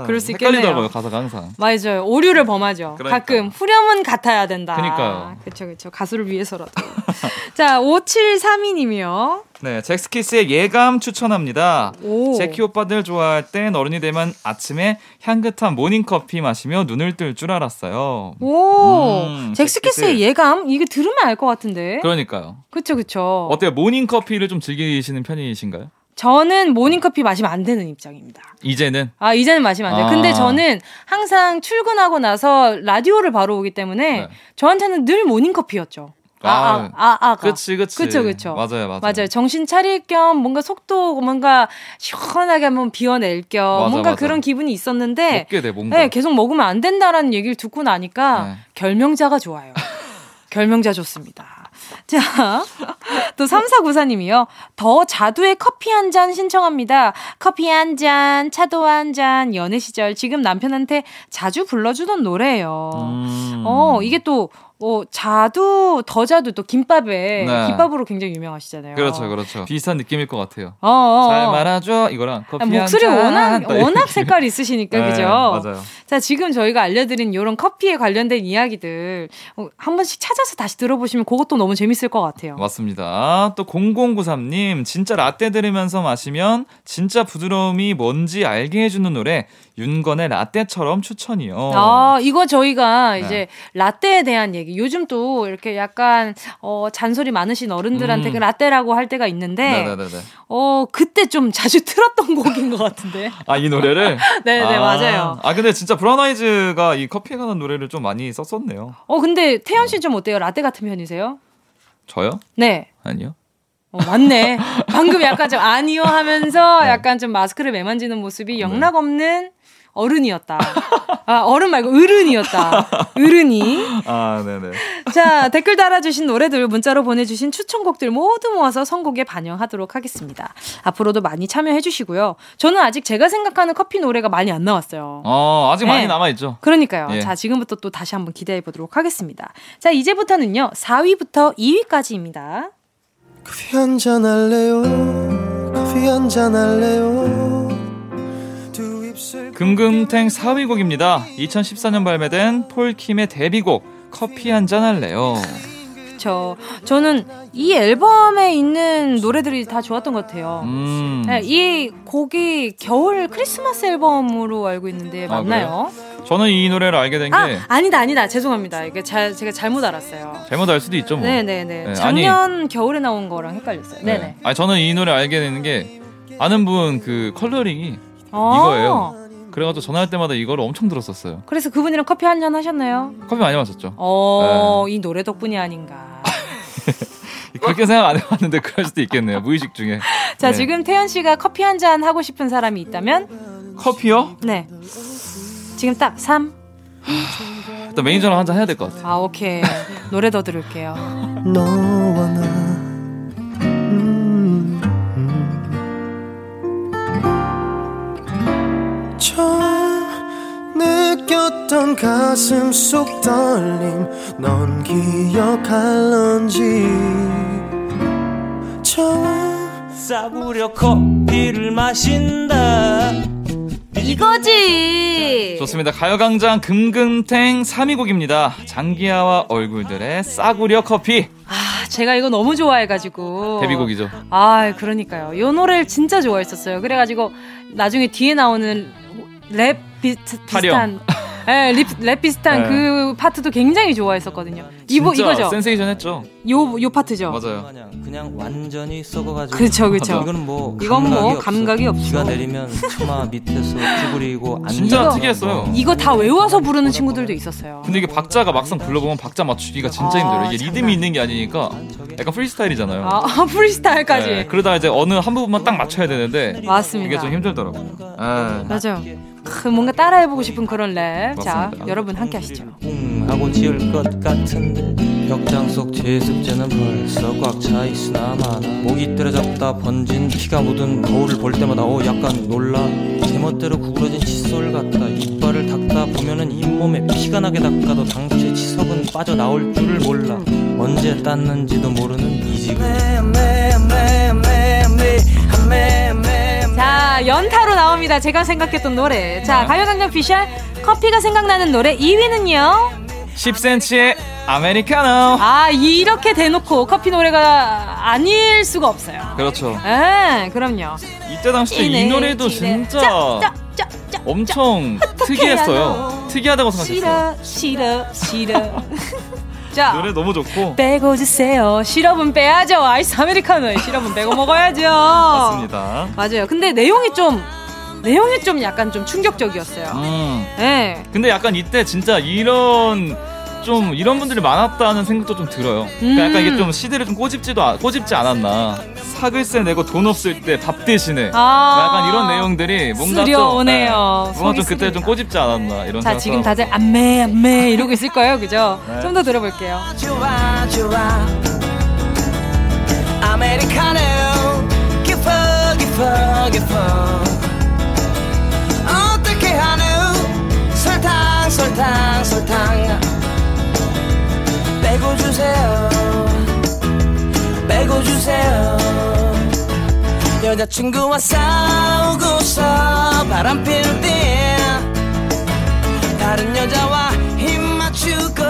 아, 그럴 수 있겠네요. 헷갈리더라고요 가사가 항상. 맞아요. 오류를 범하죠. 그러니까. 가끔 후렴은 같아야 된다. 그러니까요. 그렇죠, 그렇죠. 가수를 위해서라도. 자, 5732님이요. 네, 잭스키스의 예감 추천합니다. 오. 제키 오빠들 좋아할 땐 어른이 되면 아침에 향긋한 모닝커피 마시며 눈을 뜰 줄 알았어요. 오, 음, 잭스키스의 예감? 이게 들으면 알 것 같은데. 그러니까요. 그쵸, 그쵸. 어때요? 모닝커피를 좀 즐기시는 편이신가요? 저는 모닝커피 마시면 안 되는 입장입니다. 이제는? 아, 이제는 마시면 안 돼요. 아. 근데 저는 항상 출근하고 나서 라디오를 바로 오기 때문에 네. 저한테는 늘 모닝커피였죠. 아, 아, 아, 아, 그치, 그치. 그쵸, 그쵸. 맞아요, 맞아요. 맞아요. 정신 차릴 겸 뭔가 속도 뭔가 시원하게 한번 비워낼 겸 맞아, 뭔가 맞아. 그런 기분이 있었는데. 먹게 돼, 뭔가. 네, 계속 먹으면 안 된다라는 얘기를 듣고 나니까 네. 결명자가 좋아요. 결명자 좋습니다. 자, 또 3494님이요. 더 자두의 커피 한 잔 신청합니다. 커피 한 잔, 차도 한 잔, 연애 시절 지금 남편한테 자주 불러주던 노래예요. 음. 어, 이게 또 뭐 자두 더 자두 또 김밥에 네. 김밥으로 굉장히 유명하시잖아요. 그렇죠, 그렇죠. 비슷한 느낌일 것 같아요. 어어. 어. 잘 말아줘 이거랑 커피 아, 목소리 워낙 워낙 색깔이 있으시니까 네, 그죠. 맞아요. 자 지금 저희가 알려드린 이런 커피에 관련된 이야기들 어, 한 번씩 찾아서 다시 들어보시면 그것도 너무 재밌을 것 같아요. 맞습니다. 또 0093님 진짜 라떼 들으면서 마시면 진짜 부드러움이 뭔지 알게 해주는 노래 윤건의 라떼처럼 추천이요. 아, 이거 저희가 네. 이제 라떼에 대한 얘기. 요즘 또 이렇게 약간 어 잔소리 많으신 어른들한테 음. 그 라떼라고 할 때가 있는데 네네네. 어 그때 좀 자주 틀었던 곡인 것 같은데. 아, 이 노래를? 네, 네, 아, 맞아요. 아, 근데 진짜 브라운 아이즈가 이 커피에 관한 노래를 좀 많이 썼었네요. 어, 근데 태연 씨좀 어때요? 라떼 같은 편이세요? 저요? 네. 아니요. 어, 맞네. 방금 약간 좀 아니요 하면서 네. 약간 좀 마스크를 매만지는 모습이 영락 없는 어른이었다. 아, 어른 말고 어른이었다. 어른이. 아, 네네. 자, 댓글 달아주신 노래들, 문자로 보내주신 추천곡들 모두 모아서 선곡에 반영하도록 하겠습니다. 앞으로도 많이 참여해주시고요. 저는 아직 제가 생각하는 커피 노래가 많이 안 나왔어요. 어, 아직 네. 많이 남아있죠. 그러니까요. 예. 자, 지금부터 또 다시 한번 기대해보도록 하겠습니다. 자, 이제부터는요, 4위부터 2위까지입니다. 커피 한잔 할래요? 커피 한잔 할래요? 금금탱 4위 곡입니다. 2014년 발매된 폴킴의 데뷔곡 커피 한 잔 할래요. 저 저는 이 앨범에 있는 노래들이 다 좋았던 것 같아요. 음. 네, 이 곡이 겨울 크리스마스 앨범으로 알고 있는데 아, 맞나요? 아, 저는 이 노래를 알게 된 게 아, 아니다 아니다 죄송합니다. 이게 잘 제가 잘못 알았어요. 잘못 알 수도 있죠 뭐. 네네네. 네, 네. 작년 아니, 겨울에 나온 거랑 헷갈렸어요. 네네. 네. 아니 저는 이 노래 알게 되는 게 아는 분 그 컬러링이 아~ 이거예요. 그래가지고 전화할 때마다 이걸 엄청 들었었어요. 그래서 그분이랑 커피 한 잔 하셨나요? 커피 많이 마셨죠. 어, 네. 이 노래 덕분이 아닌가. 그렇게 생각 안 해봤는데 그럴 수도 있겠네요. 무의식 중에. 자, 네. 지금 태연 씨가 커피 한 잔 하고 싶은 사람이 있다면? 커피요? 네. 지금 딱 3. 또 매니저랑 한 잔 해야 될 것 같아요. 아, 오케이. 노래 더 들을게요. 느꼈던 가슴 속 떨림 넌 기억할런지. 싸구려 커피를 마신다. 이거지. 좋습니다. 가요광장 금금탱 3위 곡입니다. 장기하와 얼굴들의 싸구려 커피. 아 제가 이거 너무 좋아해가지고. 데뷔곡이죠. 아 그러니까요. 이 노래를 진짜 좋아했었어요. 그래가지고 나중에 뒤에 나오는 랩 비슷, 비슷한 네, 립, 랩 비슷한 네. 그 파트도 굉장히 좋아했었거든요. 이거 이거죠. 센세이션 했죠. 요, 요 파트죠. 맞아요. 그냥 완전히 썩어가지고. 그쵸, 그쵸. 이거는 뭐. 이건 뭐 감각이 없어. 비가 내리면 처마 밑에서 쭈그리고 진짜 이거, 특이했어요. 이거 다 외워서 부르는 친구들도 있었어요. 근데 이게 박자가 막상 불러보면 박자 맞추기가 진짜 아, 힘들어요. 이게 리듬이 있는 게 아니니까 약간 프리스타일이잖아요. 아, 프리스타일까지. 네, 그러다 이제 어느 한 부분만 딱 맞춰야 되는데. 맞습니다. 이게 좀 힘들더라고요. 아. 맞아요. 그 뭔가 따라해보고 싶은 그런 랩. 맞습니다. 자, 여러분 함께 하시죠. 하고 지을 것 같은데 벽장 속 제습제는 벌써 꽉 차 있으나 마나 목이 때려잡다 번진 피가 묻은 거울을 볼 때마다 어 약간 놀라 제멋대로 구부러진 칫솔 같다 이빨을 닦다 보면은 잇몸에 피가 나게 닦아도 당최 치석은 빠져나올 줄을 몰라 언제 땄는지도 모르는 이지금 자 연타로 나옵니다 제가 생각했던 노래 자 가요강장 피셜 커피가 생각나는 노래 2위는요 10cm의 아메리카노. 아, 이렇게 대놓고 커피 노래가 아닐 수가 없어요. 그렇죠. 예, 그럼요. 이때 당시 이 노래도 진짜 짜, 짜, 짜, 엄청 특이했어요. 특이하다고 생각했어요. 싫어, 싫어, 싫어. 자, 노래 너무 좋고. 빼고 주세요. 시럽은 빼야죠. 아이스 아메리카노에 시럽은 빼고 먹어야죠. 맞습니다. 맞아요. 근데 내용이 좀 내용이 좀 약간 좀 충격적이었어요. 음. 네. 근데 약간 이때 진짜 이런 좀 이런 분들이 많았다는 생각도 좀 들어요. 그러니까 약간 이게 좀 음. 시대를 좀 꼬집지도 꼬집지 않았나. 사글세 내고 돈 없을 때 밥 대신에 아~ 약간 이런 내용들이 뭔가 좀 네, 뭔가 좀 그때 좀 꼬집지 않았나 이런 자 지금 다들 안매 안매 이러고 있을 거예요, 그죠? 네. 좀더 들어볼게요. 좋아, 좋아. 아메리카노 기뻐 기뻐 기뻐 어떻게 하는 설탕 설탕 설탕 빼고 주세요. 빼고 주세요. 여자친구와 싸우고서 바람 필때 다른 여자와 힘 맞추고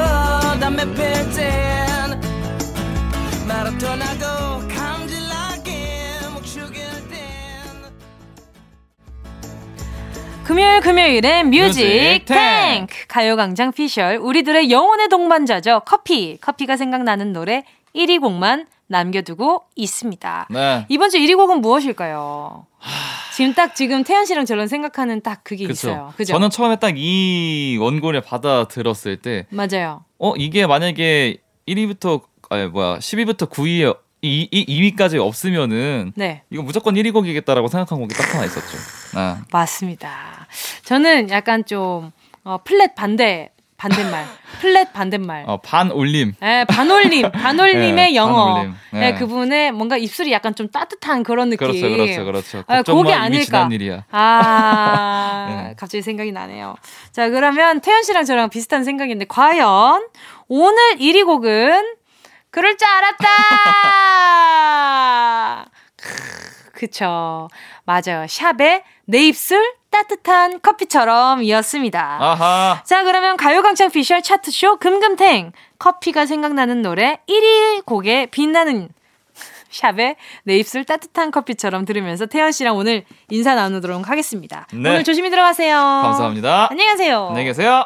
담배 필땐 마라톤 하고 금요일 금요일엔 뮤직, 탱크 가요광장 피셜 우리들의 영혼의 동반자죠 커피 커피가 생각나는 노래 1위 곡만 남겨두고 있습니다. 네. 이번 주 1위 곡은 무엇일까요? 지금 딱 지금 태연 씨랑 저런 생각하는 딱 그게 그쵸. 있어요. 그죠? 저는 처음에 딱 이 원고를 받아 들었을 때 맞아요. 어 이게 만약에 1위부터 아니 뭐야 10위부터 9위 이, 이 2위까지 없으면은 네. 이거 무조건 1위 곡이겠다라고 생각한 곡이 딱 하나 있었죠. 아. 맞습니다. 저는 약간 좀 어, 플랫 반대 반대말. 플랫 반대말. 어, 반올림. 네, 반올림. 반올림의 네, 영어. 반올림. 네. 네. 그분의 뭔가 입술이 약간 좀 따뜻한 그런 느낌. 그렇죠, 그렇죠, 그렇죠. 아, 그게 아닐까. 일이야. 아, 네. 갑자기 생각이 나네요. 자, 그러면 태연 씨랑 저랑 비슷한 생각인데, 과연 오늘 1위 곡은 그럴 줄 알았다! 그쵸. 맞아요. 샵에 내 입술 따뜻한 커피처럼 이었습니다. 아하. 자, 그러면 가요광장 피셜 차트쇼 금금탱. 커피가 생각나는 노래 1위 곡에 빛나는 샵에 내 입술 따뜻한 커피처럼 들으면서 태연 씨랑 오늘 인사 나누도록 하겠습니다. 네. 오늘 조심히 들어가세요. 감사합니다. 안녕히 가세요. 안녕히 계세요.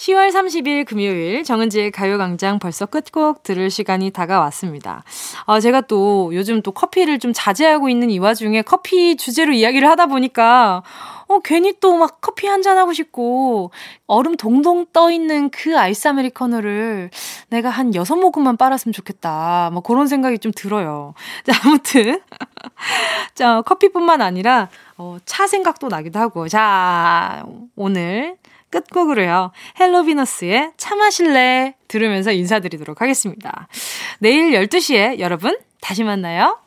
10월 30일 금요일 정은지의 가요광장 벌써 끝곡 들을 시간이 다가왔습니다. 아, 제가 또 요즘 또 커피를 좀 자제하고 있는 이 와중에 커피 주제로 이야기를 하다 보니까 어, 괜히 또 막 커피 한 잔 하고 싶고, 얼음 동동 떠 있는 그 아이스 아메리카노를 내가 한 여섯 모금만 빨았으면 좋겠다. 뭐 그런 생각이 좀 들어요. 자, 아무튼. 자, 커피뿐만 아니라, 어, 차 생각도 나기도 하고. 자, 오늘 끝곡으로요. 헬로비너스의 차 마실래 들으면서 인사드리도록 하겠습니다. 내일 12시에 여러분 다시 만나요.